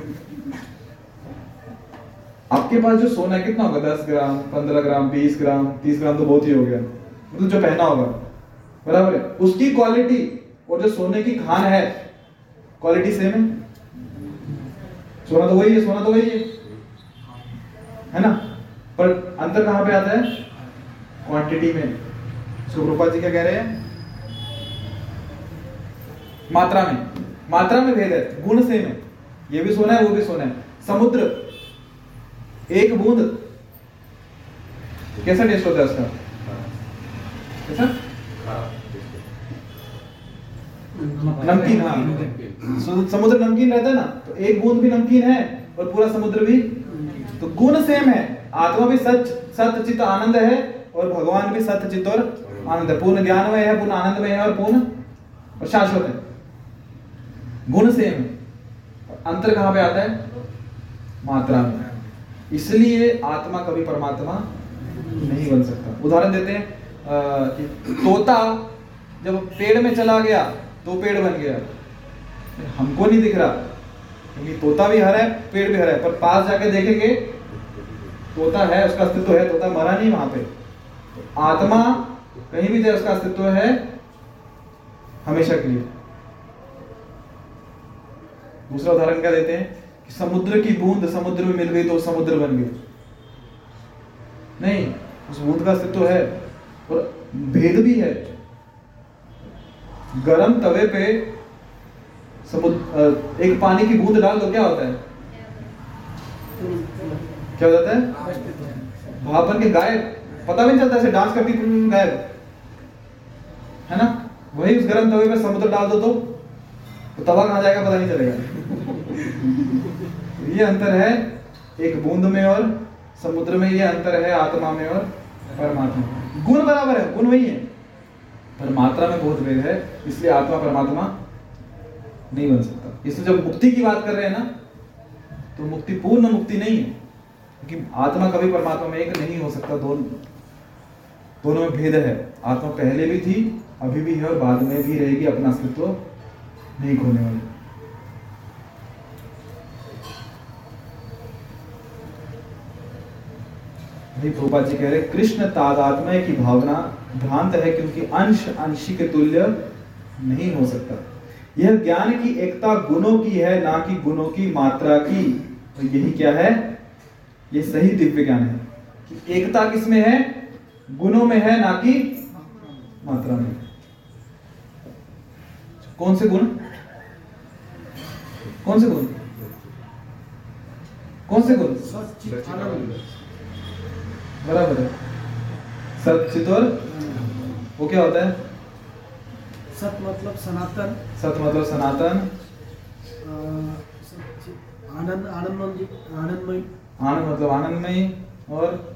आपके पास जो सोना है, कितना होगा? दस ग्राम, पंद्रह ग्राम, बीस ग्राम, तीस ग्राम तो बहुत ही हो गया। मतलब जो पहना होगा। बराबर है? उसकी क्वालिटी और जो सोने की खान है क्वालिटी सेम है? सोना तो वही है, सोना तो वही है। है ना? पर अंतर कहाँ पे आता है? क्वांटिटी में। सुरूपा जी क्या कह रहे हैं? मात्रा में। मात्रा में भेद है। गुण सेम है। ये भी सोना है, वो भी सोना है। समुद्र एक बूंद। कैसा टेस्ट होता है उसका? नमकीन हाँ। समुद्र नमकीन रहता है ना तो एक बूंद भी नमकीन है और पूरा समुद्र भी तो गुण सेम है। आत्मा भी सच सत्य चित्त आनंद है और भगवान भी सत्य चित्त और आनंद है। पूर्ण ज्ञान में है, पूर्ण आनंद में है और पूर्ण और शाश्वत है। गुण सेम है। अंतर कहाँ पे आता है? मात्रा में। इसलिए आत्मा कभी परमात्मा नहीं बन सकता। उदाहरण देते हैं तोता जब पेड़ में चला गया तो पेड़ बन गया। हमको नहीं दिख रहा, क्योंकि तोता भी हरा है, पेड़ भी हरा है, पर पास जाके देखेंगे, तोता है, उसका अस्तित्व है, तोता मरा नहीं वहाँ पे। तो आत्मा कहीं भी जाए, उसका अस्तित्व है, हमेशा के लिए। दूसरा उदाहरण क्या देते हैं? समुद्र की बूंद समुद्र में मिल गई तो समुद्र बन गई नहीं उस बूंद का अस्तित्व है और भेद भी है। गरम तवे पे समुद्र एक पानी की बूंद डाल दो क्या होता है? क्या हो जाता है? भाप बन के गायब। पता भी नहीं चलता ऐसे डांस करती गायब। है ना? वही उस गरम तवे पे समुद्र डाल दो तो, तो तवा कहाँ जाएगा पता नहीं चलेगा। ये अंतर है एक बूंद में और समुद्र में ये अंतर है आत्मा में और परमात्मा। गुण बराबर है, गुण वही है। पर मात्रा में बहुत भेद है, इसलिए आत्मा परमात्मा नहीं बन सकता। इसलिए जब मुक्ति की बात कर रहे हैं ना तो मुक्ति, पूर्ण मुक्ति नहीं है, क्योंकि आत्मा कभी परमात्मा में एक नहीं हो सकता दोनों दोनों में भेद है। आत्मा पहले भी थी, अभी भी है और बाद में भी रहेगी, अपना अस्तित्व नहीं खोने वाली। प्रभुपाद जी कह रहे, कृष्ण तादात्मय की भावना भ्रांत है क्योंकि अंश अंशी के तुल्य नहीं हो सकता। यह ज्ञान की एकता गुणों की है, ना कि गुणों की मात्रा की। तो यही क्या है? ये सही दिव्य ज्ञान है कि एकता किसमें है? गुणों में है, ना कि मात्रा में। कौन से गुण? कौन से गुण? कौन से गुण? बराबर है। सत चित और वो क्या होता है? सत मतलब सनातन। सत मतलब सनातन। आनंद आनंदमय आनंदमय। आनंद मतलब आनंदमय और?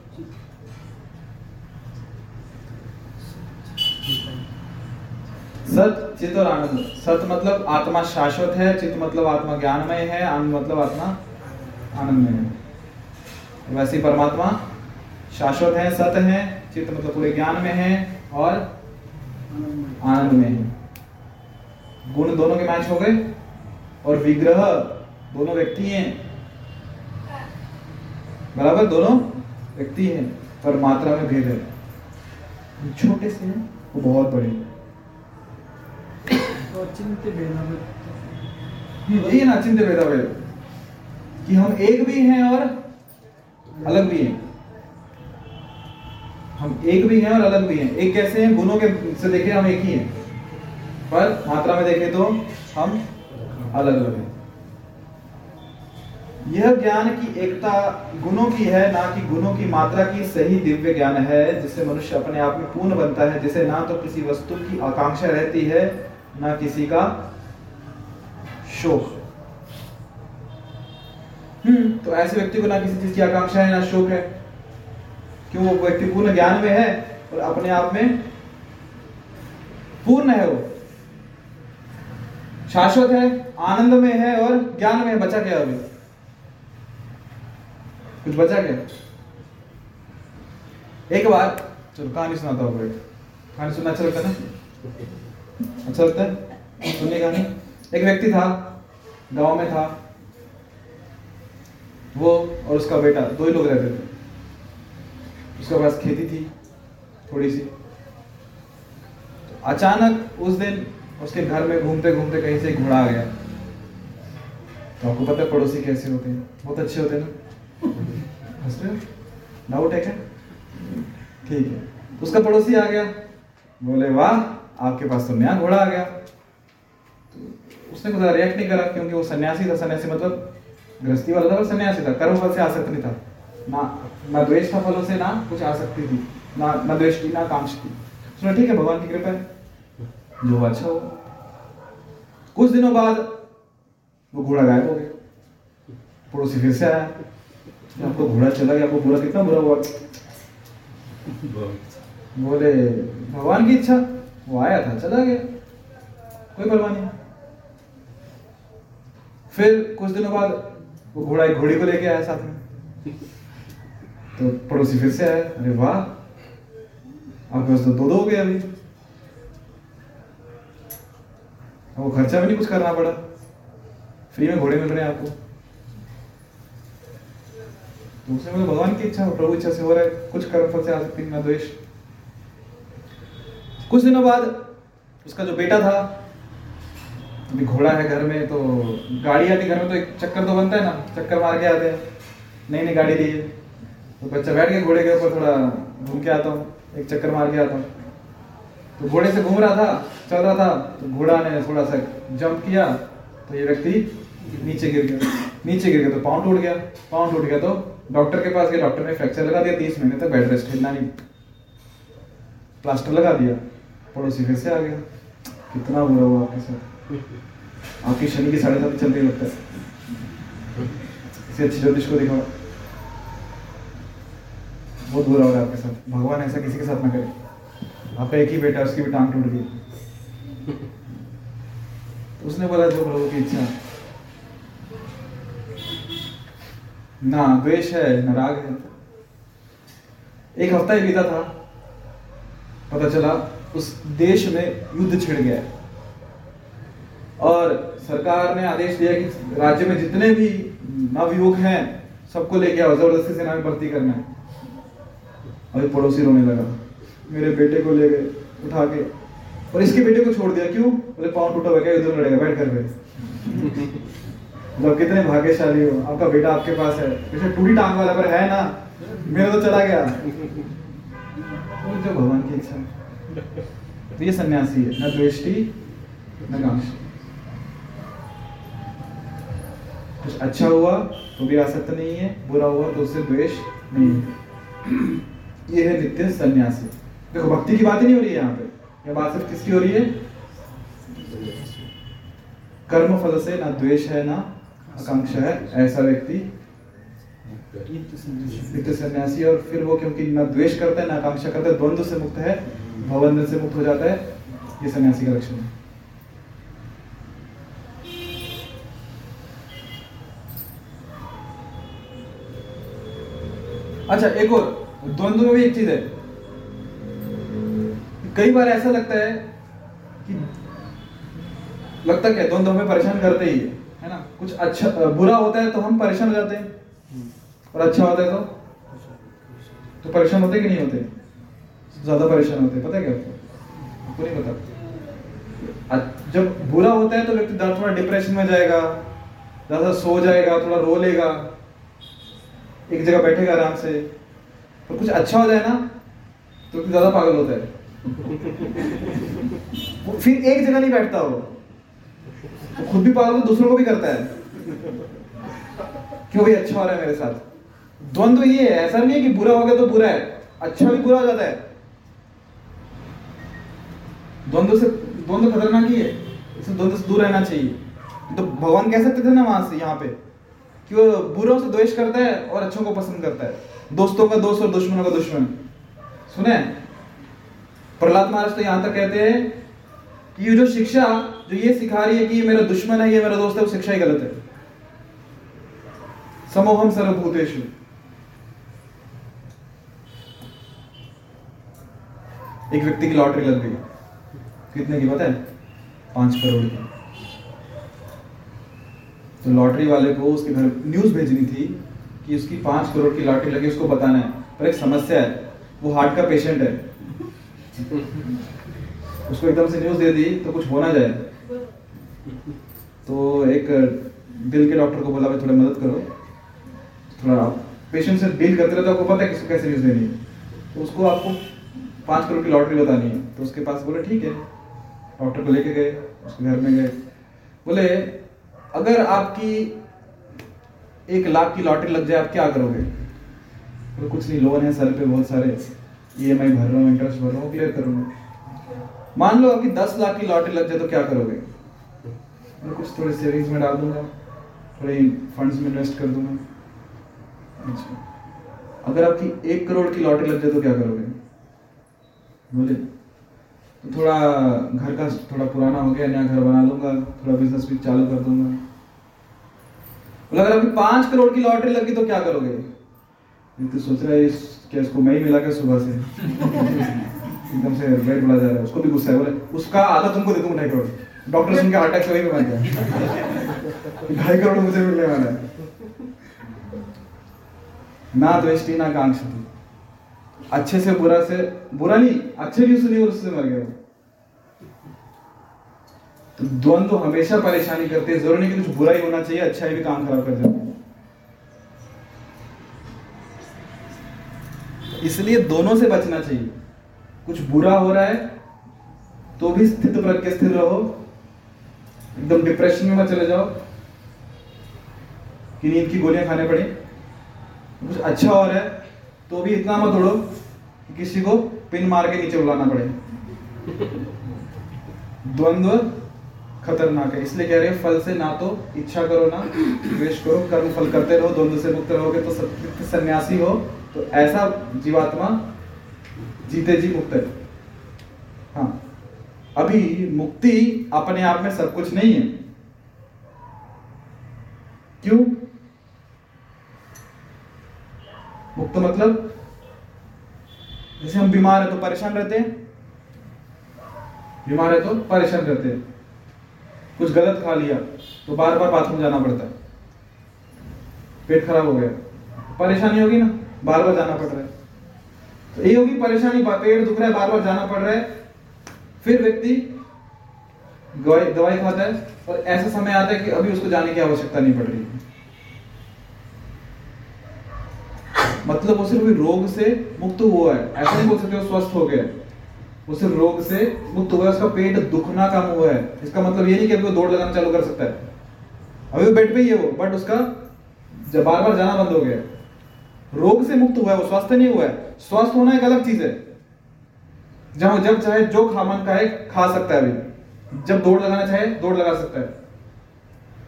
सत चित और आनंद। सत मतलब आत्मा शाश्वत है चित मतलब आत्मा ज्ञानमय है आनंद मतलब आत्मा आनंदमय है। वैसे परमात्मा? शाश्वत है सत है चित मतलब पूरे ज्ञान में है और आनंद में है। गुण दोनों के मैच हो गए और विग्रह दोनों व्यक्ति हैं। बराबर दोनों व्यक्ति हैं पर मात्रा में भेद है। छोटे से हैं वो बहुत बड़े चिंत्य यही है ना चिंत भेदा भेद कि हम एक भी हैं और अलग भी हैं। हम एक भी हैं और अलग भी हैं। एक कैसे हैं? गुणों के से देखे हम एक ही हैं। पर मात्रा में देखें तो हम अलग अलग हैं। यह ज्ञान की एकता गुणों की है, ना कि गुणों की मात्रा की सही दिव्य ज्ञान है, जिससे मनुष्य अपने आप में पूर्ण बनता है, जिसे ना तो किसी वस्तु की आकांक्षा रहती है, ना किसी का शोक। हम्म तो ऐसे व्यक्ति को ना किसी चीज़ की आकांक्षा है, ना शोक है। क्यों वो व्यक्ति पूर्ण ज्ञान में है और अपने आप में पूर्ण है वो। शाश्वत है, आनंद में है और ज्ञान में है, बचा क्या अभी? कुछ बचा क्या? एक बार, चलो, कहानी सुनाता हूँ कहानी सुनना अच्छा लगता है ना? अच्छा लगता है? सुनिए कहानी। एक व्यक्ति था, गाँव में था। वो और उसका बेटा, दो ही लोग रहते थे। उसके पास खेती थी थोड़ी सी तो अचानक उस दिन उसके घर में घूमते घूमते कहीं से घोड़ा आ गया। तो आपको पता है पड़ोसी कैसे होते हैं? बहुत अच्छे होते हैं ना? डाउट है ठीक है। तो उसका पड़ोसी आ गया। बोले, वाह, आपके पास तो नया घोड़ा आ गया। तो उसने कुछ रिएक्ट नहीं करा क्योंकि वो सन्यासी था। सन्यासी मतलब गृहस्थी वाला था सन्यासी था। कर्म से आसक्त नहीं था। ना ना द्वेष था फलों से ना कुछ आसक्ति थी, ना ना द्वेष थी ना कांक्ष थी। उसने ठीक है, भगवान की कृपा है। जो अच्छा हो। कुछ दिनों बाद वो घोड़ा गायब हो गया। पड़ोसी फिर से आया। आपको घोड़ा चला गया, आपको बुरा कितना बुरा हुआ? बोले, भगवान की इच्छा। वो आया था, चला गया। कोई परवाह नहीं। फिर कुछ दिनों बाद वो घोड़ा एक घोड़ी को लेके आया साथ में। तो पड़ोसी फिर से आया अरे वाह आपके पास तो दो दो हो गए अभी वो खर्चा भी नहीं कुछ करना पड़ा फ्री में घोड़े मिल रहे हैं आपको तो उसने बोला भगवान की इच्छा प्रभु इच्छा से हो रहा है कुछ कर्म फल से आ सकती ना द्वेष कुछ दिनों बाद उसका जो बेटा था अभी घोड़ा है घर में तो गाड़ी आती घर में तो एक चक्कर तो बनता है ना चक्कर मार के आते हैं नई नई गाड़ी है तो बच्चा बैठ गया घोड़े के ऊपर थोड़ा घूम के आता हूँ, एक चक्कर मार के आता हूँ। तो घोड़े से घूम रहा था, चल रहा था तो घोड़ा ने थोड़ा सा जंप किया तो ये व्यक्ति नीचे गिर गया। नीचे गिर गया तो पाउंड टूट गया। पाउंड टूट गया तो डॉक्टर के पास गया डॉक्टर ने फ्रैक्चर लगा दिया, तीस महीने तक बेड रेस्ट हिलना नहीं। प्लास्टर लगा दिया, पड़ोसी फिर से आ गया। कितना बुरा हुआ आपके साथ। आपकी शनि की साढ़े सात चल रही लगता है। इसे अच्छी ज्योतिष को दिखाओ। बहुत बुरा हो रहा है आपके साथ। भगवान ऐसा किसी के साथ ना करे। आपका एक ही बेटा, उसकी भी टांग टूट गई। तो उसने बोला, जो प्रभु की इच्छा ना द्वेष है, ना राग है। एक हफ़्ता ही बीता था। पता चला, उस देश में युद्ध छिड़ गया। और सरकार ने आदेश दिया कि राज्य में जितने भी नवयुवक हैं, सबको लेके आओ, ज़बरदस्ती सेना में भर्ती करना है। अभी पड़ोसी रोने लगा। मेरे बेटे को ले गए, उठा के। और इसके बेटे को छोड़ दिया, क्यों? बोले, पाँव टूटा हुआ क्या? युद्ध लड़ेगा, बैठ कर पे। मतलब कितने भाग्यशाली हो। आपका बेटा आपके पास है। जैसे टूटी टांग वाला, पर है ना? मेरा तो चला गया। जो भगवान की इच्छा। तो ये सन्यासी है, न द्वेष्टि, न कांक्षी कुछ अच्छा हुआ तो भी आसक्त नहीं है, बुरा हुआ तो उससे द्वेष नहीं है। ये है नित्य सन्यासी। देखो, भक्ति की बात ही नहीं हो रही है यहाँ पे। यह बात सिर्फ़ किसकी हो रही है? कर्म फल से ना द्वेष है, ना आकांक्षा है, ऐसा व्यक्ति नित्य सन्यासी और फिर वो क्योंकि ना द्वेष करता है, ना आकांक्षा करता है, द्वंद्व से मुक्त है भवबंधन से मुक्त हो जाता है, ये सन्यासी का लक्षण है। अच्छा एक और। द्वंद्व में भी एक चीज़ है। कई बार ऐसा लगता है कि लगता क्या द्वंद्व हमें परेशान करते ही है है ना? कुछ अच्छा बुरा होता है तो हम परेशान हो जाते हैं। और अच्छा होता है तो? तो परेशान होते कि नहीं होते? ज़्यादा परेशान होते, पता है क्या आपको नहीं पता। जब बुरा होता है तो व्यक्ति थोड़ा डिप्रेशन में जाएगा, ज़्यादा सो जाएगा, थोड़ा रो लेगा, एक जगह बैठेगा आराम से। और कुछ अच्छा हो जाए ना तो ज़्यादा पागल होता है। फिर एक जगह नहीं बैठता वो। वो खुद भी पागल तो दूसरों को भी करता है। क्यों भाई अच्छा हो रहा है मेरे साथ। द्वंद्व ये है, ऐसा नहीं है कि बुरा हो गया तो बुरा है अच्छा भी बुरा हो जाता है। द्वंद्व से द्वंद्व खतरनाक ही है। इससे द्वंद्व से दूर रहना चाहिए। तो भगवान कह सकते थे ना वहाँ से, यहाँ पे कि वो बुरों से द्वेष करता है और अच्छों को पसंद करता है। दोस्तों का दोस्त और दुश्मनों का दुश्मन। सुने? प्रहलाद महाराज तो यहाँ तक कहते हैं कि ये जो शिक्षा जो ये सिखा रही है कि ये मेरा दुश्मन है, ये मेरा दोस्त है, वो शिक्षा ही गलत है। समोहम सर्वभूतेषु। एक व्यक्ति की लॉटरी लग गई। कितने की पता है? पाँच करोड़ की। तो लॉटरी वाले को उसके घर न्यूज़ भेजनी थी कि उसकी पाँच करोड़ की लॉटरी लगी उसको बताना है। पर एक समस्या है वो हार्ट का पेशेंट है। उसको एकदम से न्यूज़ दे दी तो कुछ हो ना जाए। तो एक दिल के डॉक्टर को बोला भाई थोड़ा मदद करो। थोड़ा पेशेंट से डील करते रहते हो, आपको पता है किसको कैसे न्यूज़ देनी है। तो उसको आपको पाँच करोड़ की लॉटरी बतानी है। तो उसके पास बोले ठीक है। डॉक्टर को लेके गए उसके घर में गए। बोले अगर आपकी एक लाख की लॉटरी लग जाए, आप क्या करोगे? बोले कुछ नहीं लोन है सर पे बहुत सारे ईएमआई भर रहा हूँ इंटरेस्ट भर रहा हूँ क्लियर करूँगा मान लो आपकी दस लाख की लॉटरी लग जाए तो क्या करोगे? मैं कुछ थोड़े सेविंग्स में डाल दूँगा, थोड़े फंड्स में इन्वेस्ट कर दूँगा। अच्छा। अगर आपकी एक करोड़ की लॉटरी लग जाए तो क्या करोगे? बोले तो थोड़ा घर का थोड़ा पुराना हो गया, नया घर बना लूँगा, थोड़ा बिज़नेस भी चालू कर दूँगा। अगर आपकी पाँच करोड़ की लॉटरी लगी तो क्या करोगे? तो सोच रहा है इस क्या इसको मैं ही मिला के सुबह से? एकदम से वेट बढ़ा जा रहा है, उसको भी गुस्सा है, बोले, उसका आधा तुमको दे दूँगा ढाई करोड़। डॉक्टर सुन के हार्ट अटैक से वही मर गया। ढाई करोड़ मुझे मिलने वाला है। ना द्वेष्टि ना कांक्षति अच्छे से, बुरा से, बुरा नहीं, अच्छे भी सुनी और उससे मर गया। तो द्वंद्व हमेशा परेशानी करते हैं, ज़रूरी नहीं कि कुछ बुरा ही होना चाहिए अच्छा ही भी काम खराब कर जाता है। इसलिए दोनों से बचना चाहिए। कुछ बुरा हो रहा है तो भी स्थित प्रज्ञ स्थिर रहो। एकदम डिप्रेशन में मत चले जाओ। कि नींद की गोलियाँ खाने पड़े। कुछ अच्छा हो रहा है तो भी इतना मत उड़ो कि किसी को पिन मार के नीचे उड़ाना पड़े। द्वंद्व खतरनाक है। इसलिए कह रहे हैं, फल से ना तो इच्छा करो ना, द्वेष करो, कर्म फल करते रहो, द्वंद्व से मुक्त रहोगे तो सन्यासी हो तो ऐसा जीवात्मा जीते जी मुक्त है। हाँ। अभी मुक्ति अपने आप में सब कुछ नहीं है। क्यों? मुक्त मतलब? जैसे हम बीमार है तो परेशान रहते हैं। बीमार है तो परेशान रहते हैं। कुछ गलत खा लिया तो बार बार बाथरूम जाना पड़ता है। पेट खराब हो गया। परेशानी होगी ना? बार बार जाना पड़ रहा है। तो ये होगी परेशानी पेट दुख रहा है बार बार जाना पड़ रहा है। फिर व्यक्ति दवाई खाता है और ऐसा समय आता है कि अभी उसको जाने की आवश्यकता नहीं पड़ रही मतलब वो सिर्फ़ रोग से मुक्त हुआ है। ऐसा नहीं बोल सकते स्वस्थ हो गया सिर्फ़ रोग से मुक्त हुआ है उसका पेट दुखना कम हुआ है। इसका मतलब ये नहीं कि अभी वो दौड़ लगाना चालू कर सकता है। अभी वो बेड पे ही है वो बट उसका जब बार बार जाना बंद हो गया। रोग से मुक्त हुआ है, वो स्वस्थ नहीं हुआ है। स्वस्थ होना एक अलग चीज़ है। जब जब चाहे जो खा मन का है खा सकता है अभी। जब दौड़ लगाना चाहे, दौड़ लगा सकता है।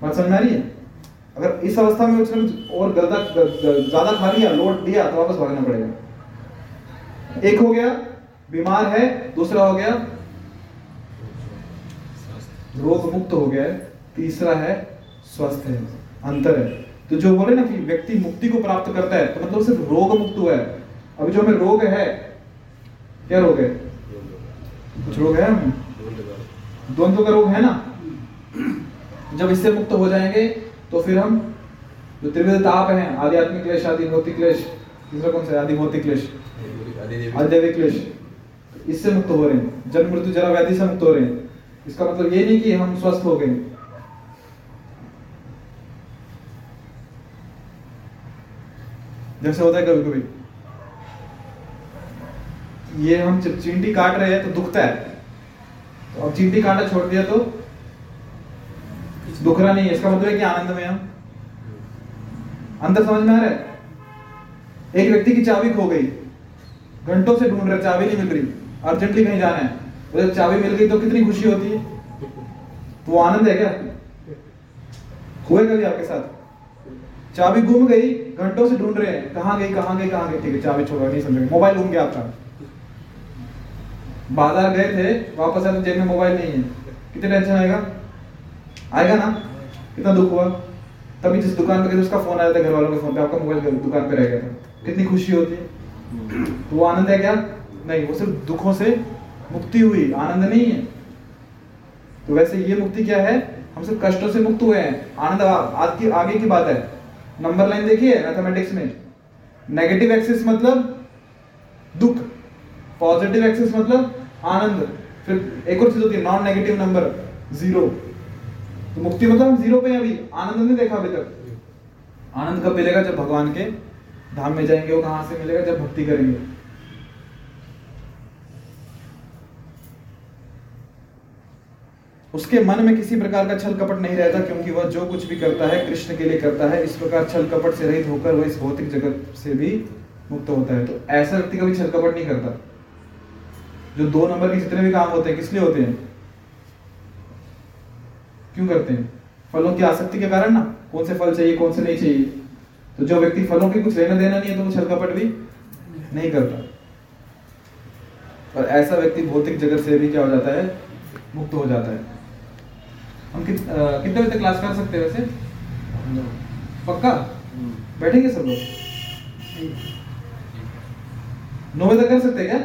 बात समझ में आ रही है? अगर इस अवस्था में उसने और ज़्यादा ज़्यादा खा लिया, लोड दिया तो वापस भागना पड़ेगा। एक हो गया बीमार है दूसरा हो गया। रोग मुक्त हो गया तीसरा है स्वस्थ है अंतर है। तो जो बोले ना कि व्यक्ति मुक्ति को प्राप्त करता है तो मतलब सिर्फ़ रोग मुक्त हुआ है। अभी जो हमें रोग है क्या रोग है? कुछ रोग है? द्वंद्व का रोग है ना? जब इससे मुक्त हो जाएँगे तो फिर हम जो त्रिविध ताप है आध्यात्मिक क्लेश आदि भौतिक क्लेश तीसरा कौन सा आदि भौतिक क्लेश। आध्यात्मिक क्लेश। इससे मुक्त हो रहे हैं। जन्म, मृत्यु, जरा व्याधि से मुक्त हो रहे हैं। इसका मतलब ये नहीं कि हम स्वस्थ हो गए। जैसे होता है कभी कभी। ये हम जब चींटी काट रहे हैं तो दुखता है। तो अब चींटी काटा छोड़ दिया तो दुख रहा नहीं है। इसका मतलब है कि आनंद में हम अंदर समझ में आ रहा है? एक व्यक्ति की चाबी खो गई। घंटों से ढूंढ रहे चाबी नहीं मिल रही। अर्जेंटली कहीं जाना है। जब चाबी मिल गई तो कितनी खुशी होती है। तो आनंद है क्या? हुए कभी आपके साथ? चाबी गुम गई, घंटों से ढूंढ रहे हैं। कहाँ गई कहाँ गई कहाँ गई? ठीक है, चाबी छोड़ा नहीं समझ मोबाइल गुम गया आपका। बाज़ार गए थे, वापस आए तो जेब में मोबाइल नहीं है। कितने टेंशन आएगा? आएगा ना? कितना दुख हुआ? तभी जिस दुकान पे गए उसका फ़ोन आया था घर वालों के फ़ोन पे। आपका मोबाइल दुकान पे रह गया था। कितनी खुशी होती है। तो वो आनंद है क्या? नहीं, वो सिर्फ़ दुखों से मुक्ति हुई, आनंद नहीं है। तो वैसे ये मुक्ति क्या है? हम सिर्फ़ कष्टों से मुक्त हुए हैं। आनंद आज की, आगे की बात है। नंबर लाइन देखिए मैथमेटिक्स में। नेगेटिव एक्सिस मतलब दुख पॉजिटिव एक्सिस मतलब आनंद। फिर एक और चीज़ होती है नॉन नेगेटिव नंबर ज़ीरो तो मुक्ति मतलब हम ज़ीरो पे हैं अभी। आनंद नहीं देखा अभी तक। आनंद कब मिलेगा? जब भगवान के धाम में जाएँगे, वो कहाँ से मिलेगा? जब भक्ति करेंगे। उसके मन में किसी प्रकार का छल कपट नहीं रहता, क्योंकि वह जो कुछ भी करता है, कृष्ण के लिए करता है, इस प्रकार छल कपट से रहित होकर वह इस भौतिक जगत से भी मुक्त होता है। तो ऐसा व्यक्ति कभी छल कपट नहीं करता। जो दो नंबर के जितने भी काम होते हैं, किस लिए होते हैं? क्यों करते हैं? फलों की आसक्ति के कारण ना? कौन से फल चाहिए, कौन से नहीं चाहिए? तो जो व्यक्ति फलों के कुछ लेना देना नहीं है तो वो छल कपट भी नहीं करता। और ऐसा व्यक्ति भौतिक जगत से भी क्या हो जाता है? मुक्त हो जाता है। हम कित, कितने बजे तक क्लास कर सकते हैं वैसे? पक्का? बैठेंगे सब लोग? नौ बजे तक कर सकते हैं क्या?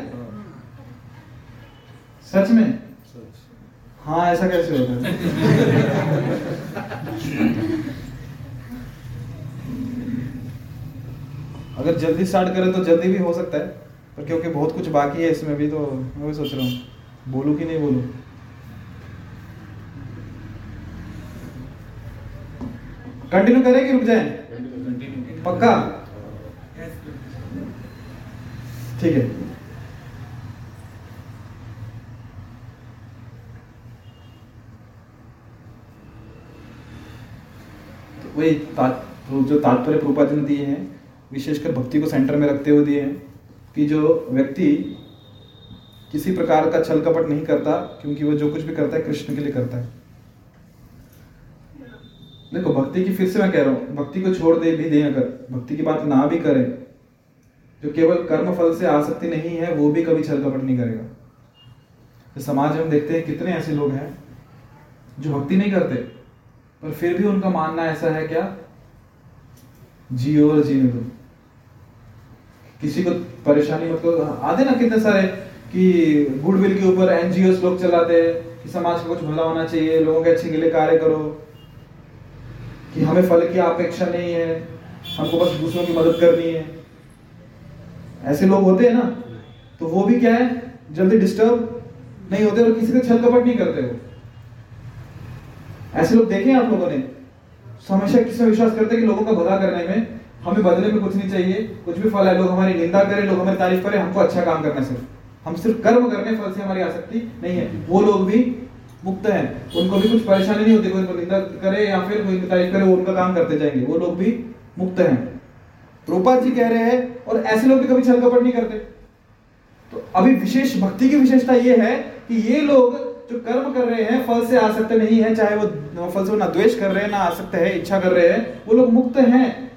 सच में? हाँ ऐसा कैसे होता है? अगर जल्दी स्टार्ट करें तो जल्दी भी हो सकता है पर क्योंकि बहुत कुछ बाकी है इसमें भी तो मैं भी सोच रहा हूँ। बोलूँ कि नहीं बोलूँ? कंटिन्यू करें कि रुक जाए? पक्का? ठीक है। तो वही तो जो तात्पर्य प्रभुपाद ने दिए हैं, विशेषकर भक्ति को सेंटर में रखते हुए दिए हैं, कि जो व्यक्ति किसी प्रकार का छल कपट नहीं करता, क्योंकि वो जो कुछ भी करता है, कृष्ण के लिए करता है। देखो, भक्ति की फिर से मैं कह रहा हूँ, भक्ति को छोड़ दे भी, दे अगर। भक्ति की बात ना भी करें, जो केवल कर्म फल से आसक्ति नहीं है, वो भी कभी छल कपट नहीं करेगा। तो समाज में हम देखते हैं कितने ऐसे लोग हैं, जो भक्ति नहीं करते, पर फिर भी उनका मानना ऐसा है, क्या? जियो और जीने दो। किसी को परेशानी मत करो। आते ना कितने सारे कि गुडविल के ऊपर एनजीओ लोग चलाते हैं, कि समाज का कुछ भला होना चाहिए, लोगों के अच्छे के लिए कार्य करो। कि हमें फल की अपेक्षा नहीं है, हमको बस दूसरों की मदद करनी है। ऐसे लोग होते हैं ना तो वो भी क्या है, जल्दी डिस्टर्ब नहीं होते और किसी का छल कपट नहीं करते वो। ऐसे लोग देखे आप लोगों ने तो हमेशा किसी में विश्वास करते हैं कि लोगों का भला करने में हमें बदले में कुछ नहीं चाहिए, कुछ भी फल है, लोग हमारी निंदा करें, लोग हमारी तारीफ़ करें, हमको अच्छा काम करना सिर्फ़। हम सिर्फ़ कर्म करने फल से हमारी आसक्ति नहीं है। वो लोग भी मुक्त हैं। उनको भी कुछ परेशानी नहीं होती, कोई उनको निंदा करे या फिर कोई तारीफ़ करे, वो उनका काम करते जाएँगे। वो लोग भी मुक्त हैं। रूपा जी कह रहे हैं, और ऐसे लोग भी कभी छल कपट नहीं करते। तो अभी विशेष, भक्ति की विशेषता ये है कि ये लोग जो कर्म कर रहे हैं, फल से आसक्त नहीं है, चाहे वो, फल से ना द्वेष कर रहे हैं, ना आसक्त है, इच्छा कर रहे हैं, वो लोग मुक्त हैं।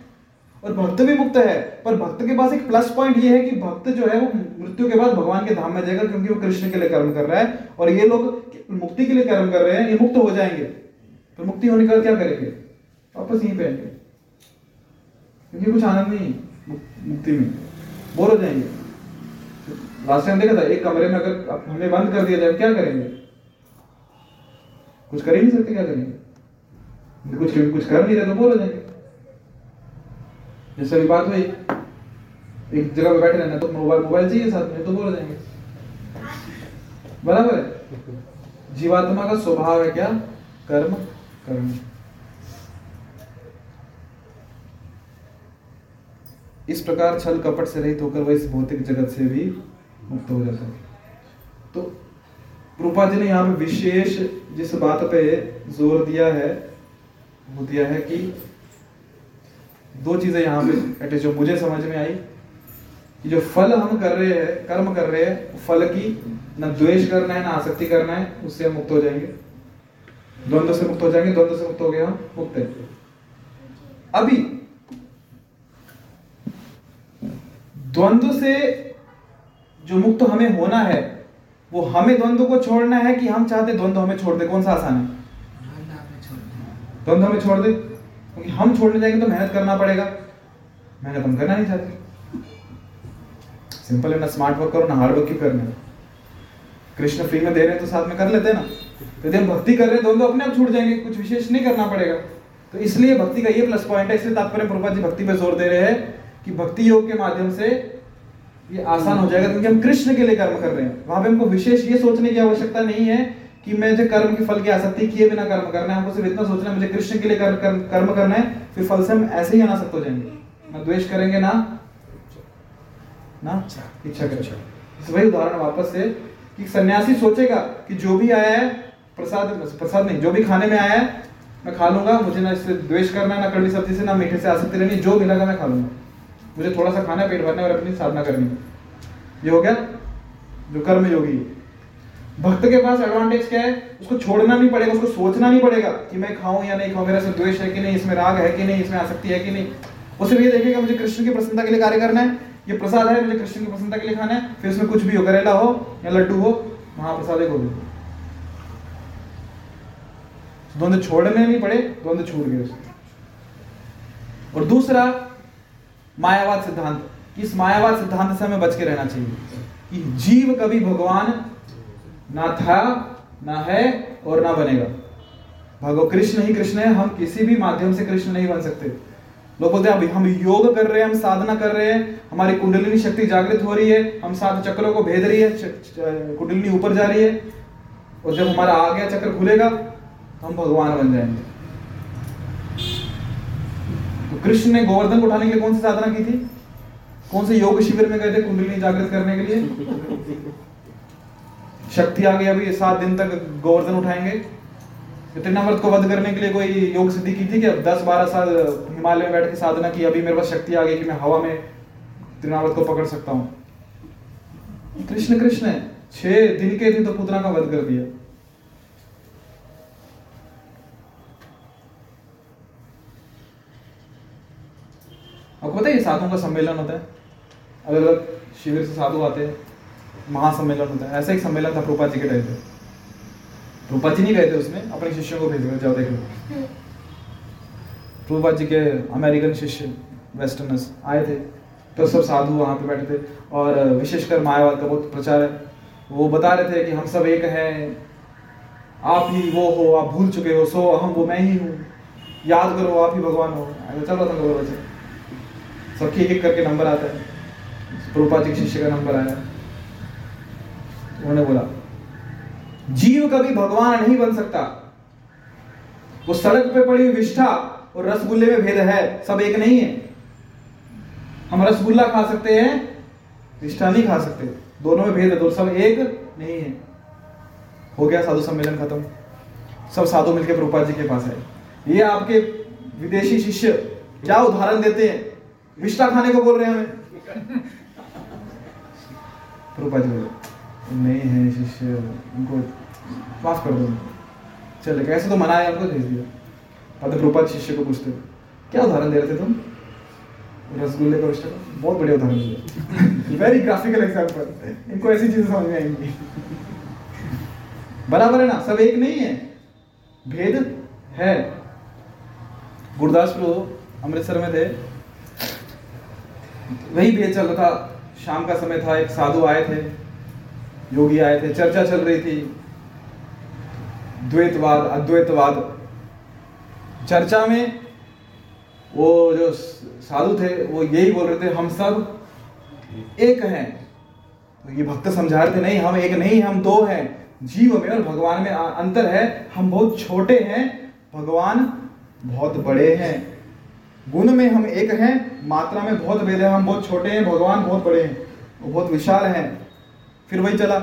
और भक्त भी मुक्त है। पर भक्त के पास एक प्लस पॉइंट ये है कि भक्त जो है, वो मृत्यु के बाद भगवान के धाम में जाएगा क्योंकि वो कृष्ण के लिए कर्म कर रहा है। और ये लोग मुक्ति के लिए कर्म कर रहे हैं, ये मुक्त हो जाएँगे। तो मुक्ति होने के बाद क्या करेंगे? वापस यहीं पे आएँगे क्योंकि कुछ आनंद नहीं मुक्ति में। बोर हो जाएँगे। लास्ट टाइम देखा था, एक कमरे में अगर हमें बंद कर दिया जाए, क्या करेंगे? कुछ कर ही नहीं सकते, क्या करेंगे? कुछ कुछ कर नहीं रहे तो बोर हो जाएँगे। जैसे अभी बात हुई। एक जगह पे बैठे रहना तो मोबाइल मोबाइल चाहिए साथ में तो बोल जाएँगे बराबर है? जीवात्मा का स्वभाव है क्या? कर्म कर्म। इस प्रकार छल कपट से रहित होकर वह इस भौतिक जगत से भी मुक्त हो जाता है तो रूपा जी ने यहाँ पे विशेष जिस बात पे ज़ोर दिया है, वो दिया है कि दो चीज़ें यहाँ पे जो मुझे समझ में आई कि जो फल हम कर रहे हैं कर्म कर रहे हैं फल की न द्वेष करना है ना आसक्ति करना है उससे हम मुक्त हो जाएँगे। द्वंद्व से मुक्त हो जाएँगे द्वंद्व से मुक्त हो गए हम मुक्त है। अभी द्वंद्व से जो मुक्त हमें होना है वो हमें द्वंद्व को छोड़ना है कि हम चाहते द्वंद्व हमें छोड़ दे? कौन सा आसान है? द्वंद्व हमें छोड़ दे? क्योंकि हम छोड़ने जाएँगे तो मेहनत करना पड़ेगा। मेहनत हम करना नहीं चाहते। सिंपल है, ना स्मार्ट वर्क करो, ना हार्ड वर्क क्यों करना कृष्ण फ्री में दे रहे हैं तो साथ में कर लेते हैं ना? तो यदि हम भक्ति कर रहे हैं, दोनों अपने आप छूट जाएँगे, कुछ विशेष नहीं करना पड़ेगा। तो इसलिए भक्ति का ये प्लस पॉइंट है, इसलिए तात्पर्य प्रभुपा जी भक्ति पे ज़ोर दे रहे हैं कि भक्ति योग के माध्यम से ये आसान हो जाएगा, क्योंकि हम कृष्ण के लिए कर्म कर रहे हैं। वहाँ पे हमको विशेष ये सोचने की आवश्यकता नहीं है कि मैं जो कर्म के फल की आसक्ति किए बिना कर्म करना है हमको सिर्फ़ इतना सोचना है मुझे कृष्ण के लिए कर, कर, कर्म करना है फिर फल से हम ऐसे ही अनासक्त हो जाएँगे। ना द्वेष करेंगे ना ना इच्छा करेंगे। वही उदाहरण वापस से कि सन्यासी सोचेगा कि जो भी आया है प्रसाद प्रसाद नहीं जो भी खाने में आया है मैं खा लूँगा मुझे ना इससे द्वेष करना है ना कड़वी सब्ज़ी से ना मीठे से आसक्ति रहनी जो मिलेगा मैं खा लूँगा। मुझे थोड़ा सा खाना पेट भरना और अपनी साधना करनी ये हो गया जो कर्म योगी भक्त के पास एडवांटेज क्या है? उसको छोड़ना नहीं पड़ेगा, उसको सोचना नहीं पड़ेगा कि मैं खाऊं या नहीं खाऊं, मेरा द्वेष है कि नहीं, इसमें राग है कि नहीं, इसमें आसक्ति है कि नहीं। वो सिर्फ़ ये देखेगा, मुझे कृष्ण की प्रसन्नता के लिए कार्य करना है, ये प्रसाद है, मुझे कृष्ण की प्रसन्नता के लिए खाना है, फिर उसमें कुछ भी हो, करेला हो या लड्डू हो, महाप्रसाद हो द्वंद्व छोड़ने नहीं पड़े, द्वंद्व छूट गए और दूसरा, मायावाद सिद्धांत इस मायावाद सिद्धांत से हमें बच के रहना चाहिए, कि जीव कभी भगवान ना था, ना है और ना बनेगा। भगवान कृष्ण ही कृष्ण है, हम किसी भी माध्यम से कृष्ण नहीं बन सकते। लोग बोलते हैं, अभी हम योग कर रहे हैं, हम साधना कर रहे हैं, हमारी कुंडलिनी शक्ति जागृत हो रही है, हम सात चक्रों को भेद रही है कुंडलिनी ऊपर जा रही है, और जब हमारा आ गया चक्र खुलेगा तो हम भगवान बन जाएँगे। तो कृष्ण ने गोवर्धन को उठाने के लिए कौन सी साधना की थी? कौन से योग शिविर में गए थे कुंडलिनी जागृत करने के लिए? शक्ति आ गई अभी, सात दिन तक गोवर्धन उठाएँगे। त्रिनावर्त को वध करने के लिए कोई योग सिद्धि की थी कि अब दस बारह साल हिमालय में बैठ के साधना की, अभी मेरे पास शक्ति आ गई कि मैं हवा में त्रिनावर्त को पकड़ सकता हूँ। कृष्ण कृष्ण, छह दिन के थे तो पुतना का वध कर दिया। आपको पता है ये साधुओं का सम्मेलन होता है। अलग अलग शिविर से साधु आते हैं। महासम्मेलन होता है। ऐसा एक सम्मेलन था प्रोपा जी के टाइम प्रोपा जी नहीं गए थे उसमें अपने शिष्यों को भेज जाओ देख। लो प्रोपा जी के अमेरिकन शिष्य वेस्टर्नर्स आए थे। तो सब साधु वहाँ पे बैठे थे। और विशेषकर मायावाद का बहुत प्रचार है। वो बता रहे थे कि हम सब एक हैं। आप ही वो हो आप भूल चुके हो सो हम वो मैं ही हूँ। याद करो आप ही भगवान हो। ऐसा चल रहा था सबके एक एक करके नंबर आता है। प्रोपा जी के शिष्य का नंबर आया। उन्होंने बोला, जीव कभी भगवान नहीं बन सकता। वो सड़क पे पड़ी विष्ठा और रसगुल्ले में भेद है, सब एक नहीं है। हम रसगुल्ला खा सकते हैं, विष्ठा नहीं खा सकते। दोनों में भेद है तो सब एक नहीं है। हो गया साधु सम्मेलन खत्म। सब साधु मिलकर प्रभुपाद जी के पास है ये आपके विदेशी शिष्य, क्या उदाहरण देते हैं? विष्ठा खाने को बोल रहे हैं हमें। प्रभुपाद जी बोले नहीं है शिष्य उनको माफ़ कर दो। चले, कैसे तो मनाया उनको भेज दिया। पद प्रभुपाद शिष्य को पूछते क्या उदाहरण दे रहे थे तुम? रसगुल्ले का विष्ठा का बहुत बढ़िया उदाहरण दिया। वेरी ग्राफिकल एग्ज़ाम्पल इनको ऐसी चीज़ें समझ में आएँगी। बराबर है ना? सब एक नहीं है। भेद है। गुरदास अमृतसर में थे। वही भेद चल रहा था। शाम का समय था, एक साधु आए थे। योगी आए थे, चर्चा चल रही थी। द्वैतवाद, अद्वैतवाद। चर्चा में वो जो साधु थे, वो यही बोल रहे थे, हम सब एक हैं। तो ये भक्त समझा रहे थे, नहीं, हम एक नहीं, हम दो हैं। जीव में और भगवान में अंतर है। हम बहुत छोटे हैं। भगवान बहुत बड़े हैं। गुण में हम एक हैं। मात्रा में बहुत भेद है। हम बहुत छोटे हैं। भगवान बहुत बड़े हैं। वो बहुत विशाल हैं। फिर वही चला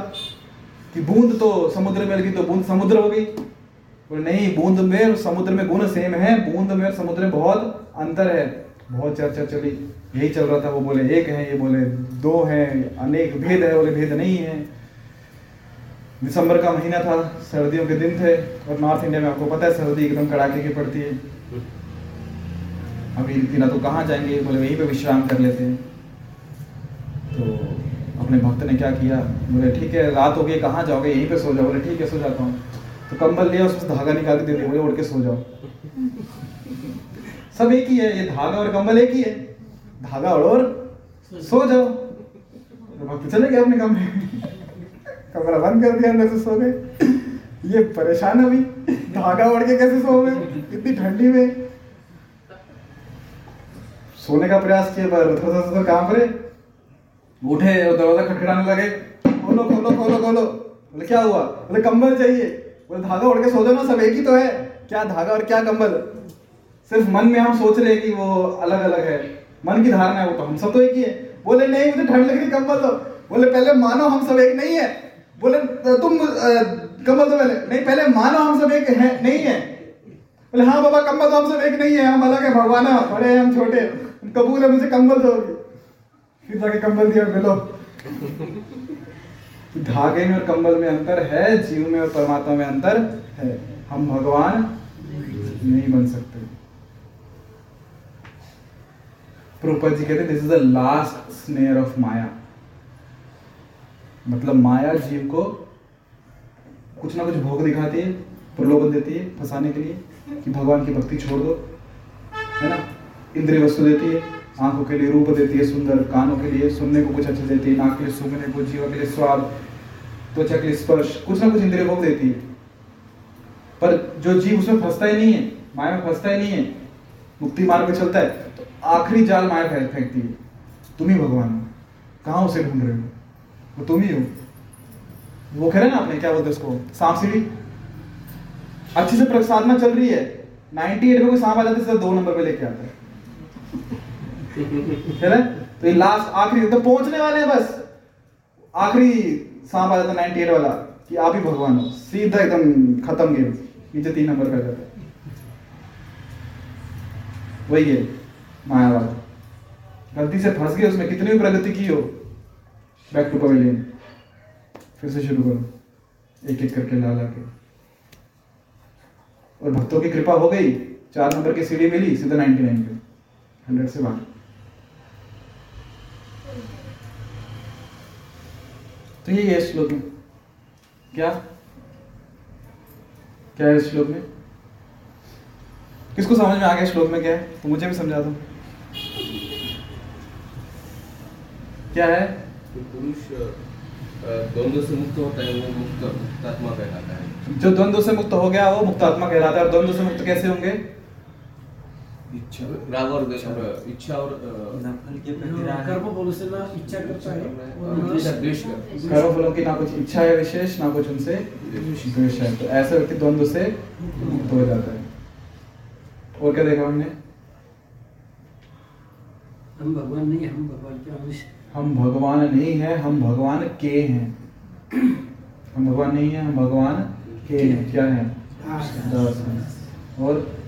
कि बूंद तो समुद्र में लगी तो बूंद समुद्र हो गई। बोले, नहीं, बूंद में और समुद्र में गुण सेम है। बूंद में और समुद्र में बहुत अंतर है। बहुत चर्चा चली। यही चल रहा था। वो बोले, एक है। ये बोले, दो हैं। अनेक भेद है। बोले, भेद नहीं है। दिसंबर का महीना था। सर्दियों के दिन थे। और नॉर्थ इंडिया में आपको पता है, सर्दी एकदम कड़ाके की पड़ती है। अभी दिना तो कहाँ जाएँगे? बोले वहीं पे विश्राम कर लेते हैं। तो अपने भक्त ने क्या किया? बोले, ठीक है, रात हो गई, कहाँ जाओगे? यहीं पे सो जाओ। बोले, ठीक है, सो जाता हूँ। तो कंबल लिया, उसमें धागा निकाल के दे दिया, बोले, उड़ के सो जाओ। सब एक ही है, ये धागा और कंबल एक ही है। धागा उड़ो और, सो जाओ। तो भक्त चले गए अपने काम में। कमरा बंद कर दिया, अंदर से सो गए। ये परेशान अभी। धागा उड़ के कैसे सो गए इतनी ठंडी में। सोने का प्रयास किया, पर थोड़ा सा काम करे। उठे और दरवाज़ा खटखटाने लगे। खोलो खोलो खोलो खोलो। बोले, क्या हुआ? बोले, कंबल चाहिए। बोले, धागा उड़ के सो जाओ ना, सब एक ही तो है। क्या धागा और क्या कंबल? सिर्फ़ मन में हम सोच रहे हैं कि वो अलग अलग है। मन की धारणा है वो तो हम सब तो एक ही है। बोले, नहीं, मुझे ठंड लग रही कंबल दो। बोले, पहले मानो हम सब एक नहीं है। बोले, तुम कंबल दो पहले। नहीं, पहले मानो हम सब एक है, नहीं है। बोले हाँ बाबा, कंबल तो हम सब एक नहीं है, हम अलग है, भगवान बड़े हम छोटे कबूल है मुझे, कंबल दो फिर जाके कंबल दिया, मिलो। धागे में और कंबल में अंतर है, जीव में और परमात्मा में अंतर है। हम भगवान नहीं बन सकते। प्रभुपद जी कहते this is the last snare of maya मतलब माया जीव को कुछ ना कुछ भोग दिखाती है, प्रलोभन देती है फंसाने के लिए कि भगवान की भक्ति छोड़ दो, है ना? इंद्रिय वस्तु देती है। आँखों के लिए रूप देती है सुंदर, कानों के लिए सुनने को कुछ अच्छा देती है, नाक के लिए सूंघने को जीवा के लिए स्वाद, त्वचा के लिए स्पर्श, कुछ ना कुछ इंद्रिय भोग देती है। पर जो जीव उसमें फंसता ही नहीं है, माया में फंसता ही नहीं है, मुक्ति मार्ग में चलता है तो आखिरी जाल माया फेंकती है। तुम ही भगवान हो। कहाँ उसे ढूंढ रहे हो? वो तुम ही हो। वो कह रहे ना आपने, क्या बोलते उसको? सांप सीढ़ी। अच्छे से प्रसादना चल रही है। 98 में कोई सांप आ जाता है दो नंबर पे लेके आता है। है ना? तो ये लास्ट आखिरी तो पहुँचने वाले हैं बस। आखिरी सांप आ जाता है 98 वाला, कि आप ही भगवान हो। सीधा एकदम खत्म गेम नीचे तीन नंबर आ जाता वही है, मायावाद। गलती से फंस गए उसमें, कितनी भी प्रगति की हो बैक टू पवेलियन फिर से शुरू करो एक एक करके ला ला के। और भक्तों की कृपा हो गई, चार नंबर की सीढ़ी मिली, सीधा नाइनटी नाइन पे। हंड्रेड से बाहर। तो यही है श्लोक में क्या? क्या है श्लोक में? किसको समझ में आ गया श्लोक में क्या है? तो मुझे भी समझा दो। क्या है? पुरुष द्वंद्व से मुक्त होता है वो मुक्त मुक्तात्मा कहलाता है। जो द्वंद्व से मुक्त हो गया वो मुक्तात्मा कहलाता है। और द्वंद्व से मुक्त कैसे होंगे? राग और द्वेष, इच्छा। और के प्रति राग कर्म बोलो से ना इच्छा करता है और और द्वेष कर्म फलों की ना कुछ इच्छा है विशेष ना कुछ उनसे द्वेष। है। तो ऐसा व्यक्ति द्वंद्व से मुक्त हो जाता है। और क्या देखा हमने? हम भगवान नहीं हम भगवान के अंश हम भगवान नहीं है हम भगवान के हैं। हम भगवान नहीं है हम भगवान के हैं। क्या है। दास हैं। और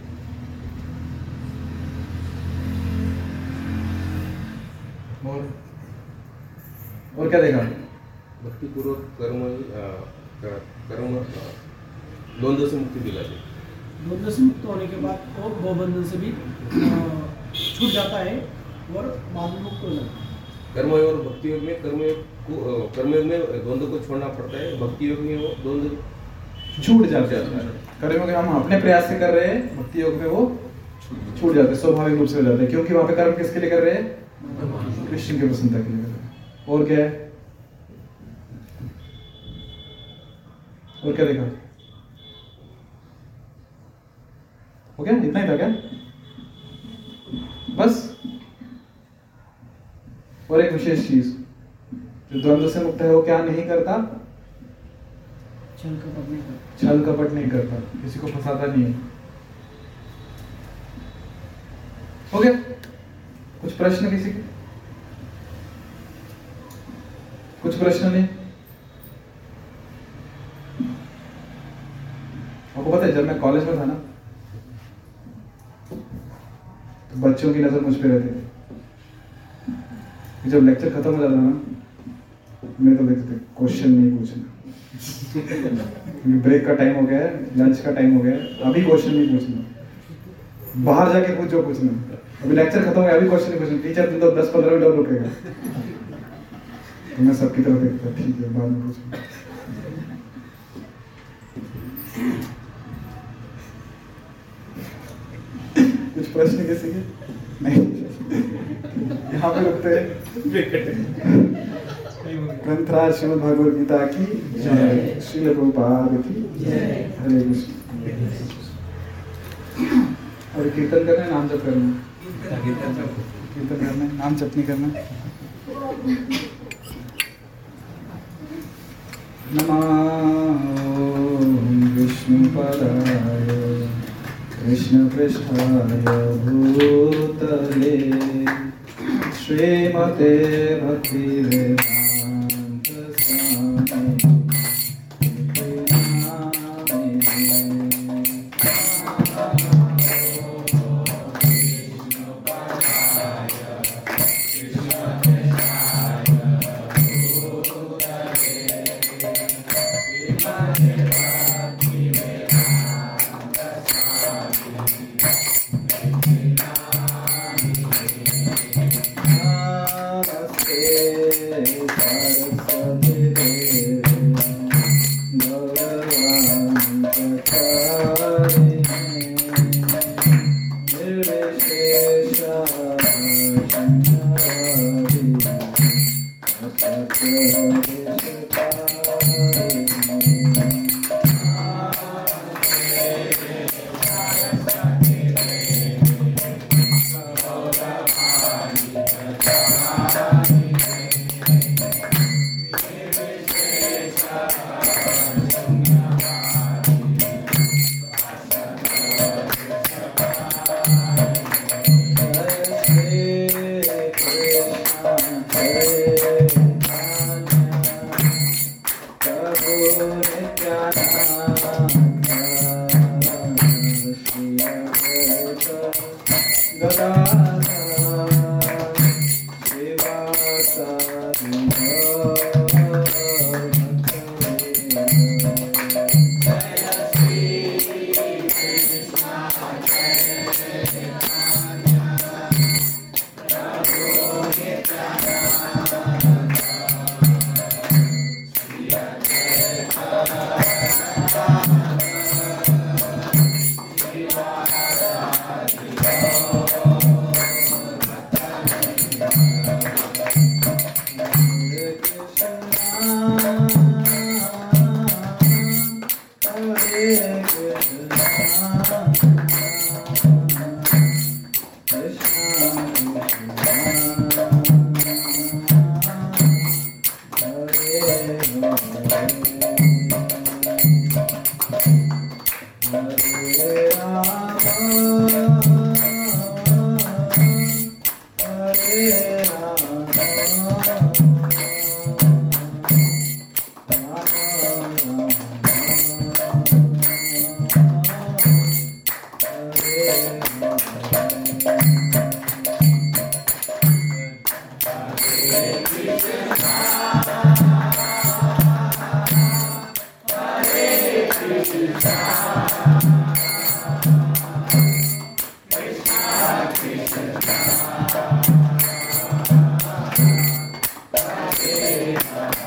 और और क्या देखा? भक्ति पूर्वक कर्म कर्म द्वंद्व से मुक्ति दिलाती है द्वंद्व से मुक्त होने के बाद और भवबंधन से भी छूट जाता है और बाद में मुक्त हो जाता है। कर्मयोग और भक्ति योग में कर्मयोग को कर्मयोग में द्वंद्व को छोड़ना पड़ता है भक्ति योग में वो द्वंद्व छूट जाता है। कर्म में हम अपने प्रयास से कर रहे हैं भक्ति योग में वो छूट जाते हैं स्वाभाविक रूप से हो जाते हैं। क्योंकि वहाँ पे कर्म किसके लिए कर रहे हैं? कृष्ण की प्रसन्नता के लिए कर रहे हैं और क्या है? और क्या देखा? हो गया? इतना ही था क्या? बस। और एक विशेष चीज़ जो द्वंद्व से मुक्त है वो क्या नहीं करता? छल कपट नहीं करता। छल कपट नहीं करता। किसी को फंसाता नहीं है। हो गया? कुछ प्रश्न किसी के? कुछ प्रश्न नहीं? आपको पता है, जब मैं कॉलेज में था ना तो बच्चों की नज़र मुझ पे रहती थी। जब लेक्चर खत्म हो जाता ना मैं तो देखते क्वेश्चन नहीं पूछना। ब्रेक का टाइम हो गया है लंच का टाइम हो गया है, अभी क्वेश्चन नहीं पूछना। बाहर जाके पूछो, पूछना। अभी लेक्चर खत्म हो गया, अभी क्वेश्चन नहीं पूछना। टीचर तुम तो दस पंद्रह मिनट और रुकेगा तो मैं सबकी तरफ़ देखता ठीक है, बाद में पूछूँगा कुछ प्रश्न कैसे के? नहीं। यहाँ पे रुकते हैं। श्रीमद भगवद गीता की जय। श्रील प्रभुपाद की हरे कृष्ण। और कीर्तन करना नाम जप करना कीर्तन करना नाम जप नहीं करना। नमः। विष्णुपदाय कृष्णपृष्ठाय भूतले। श्रीमते भक्तिवेदान्त Amen.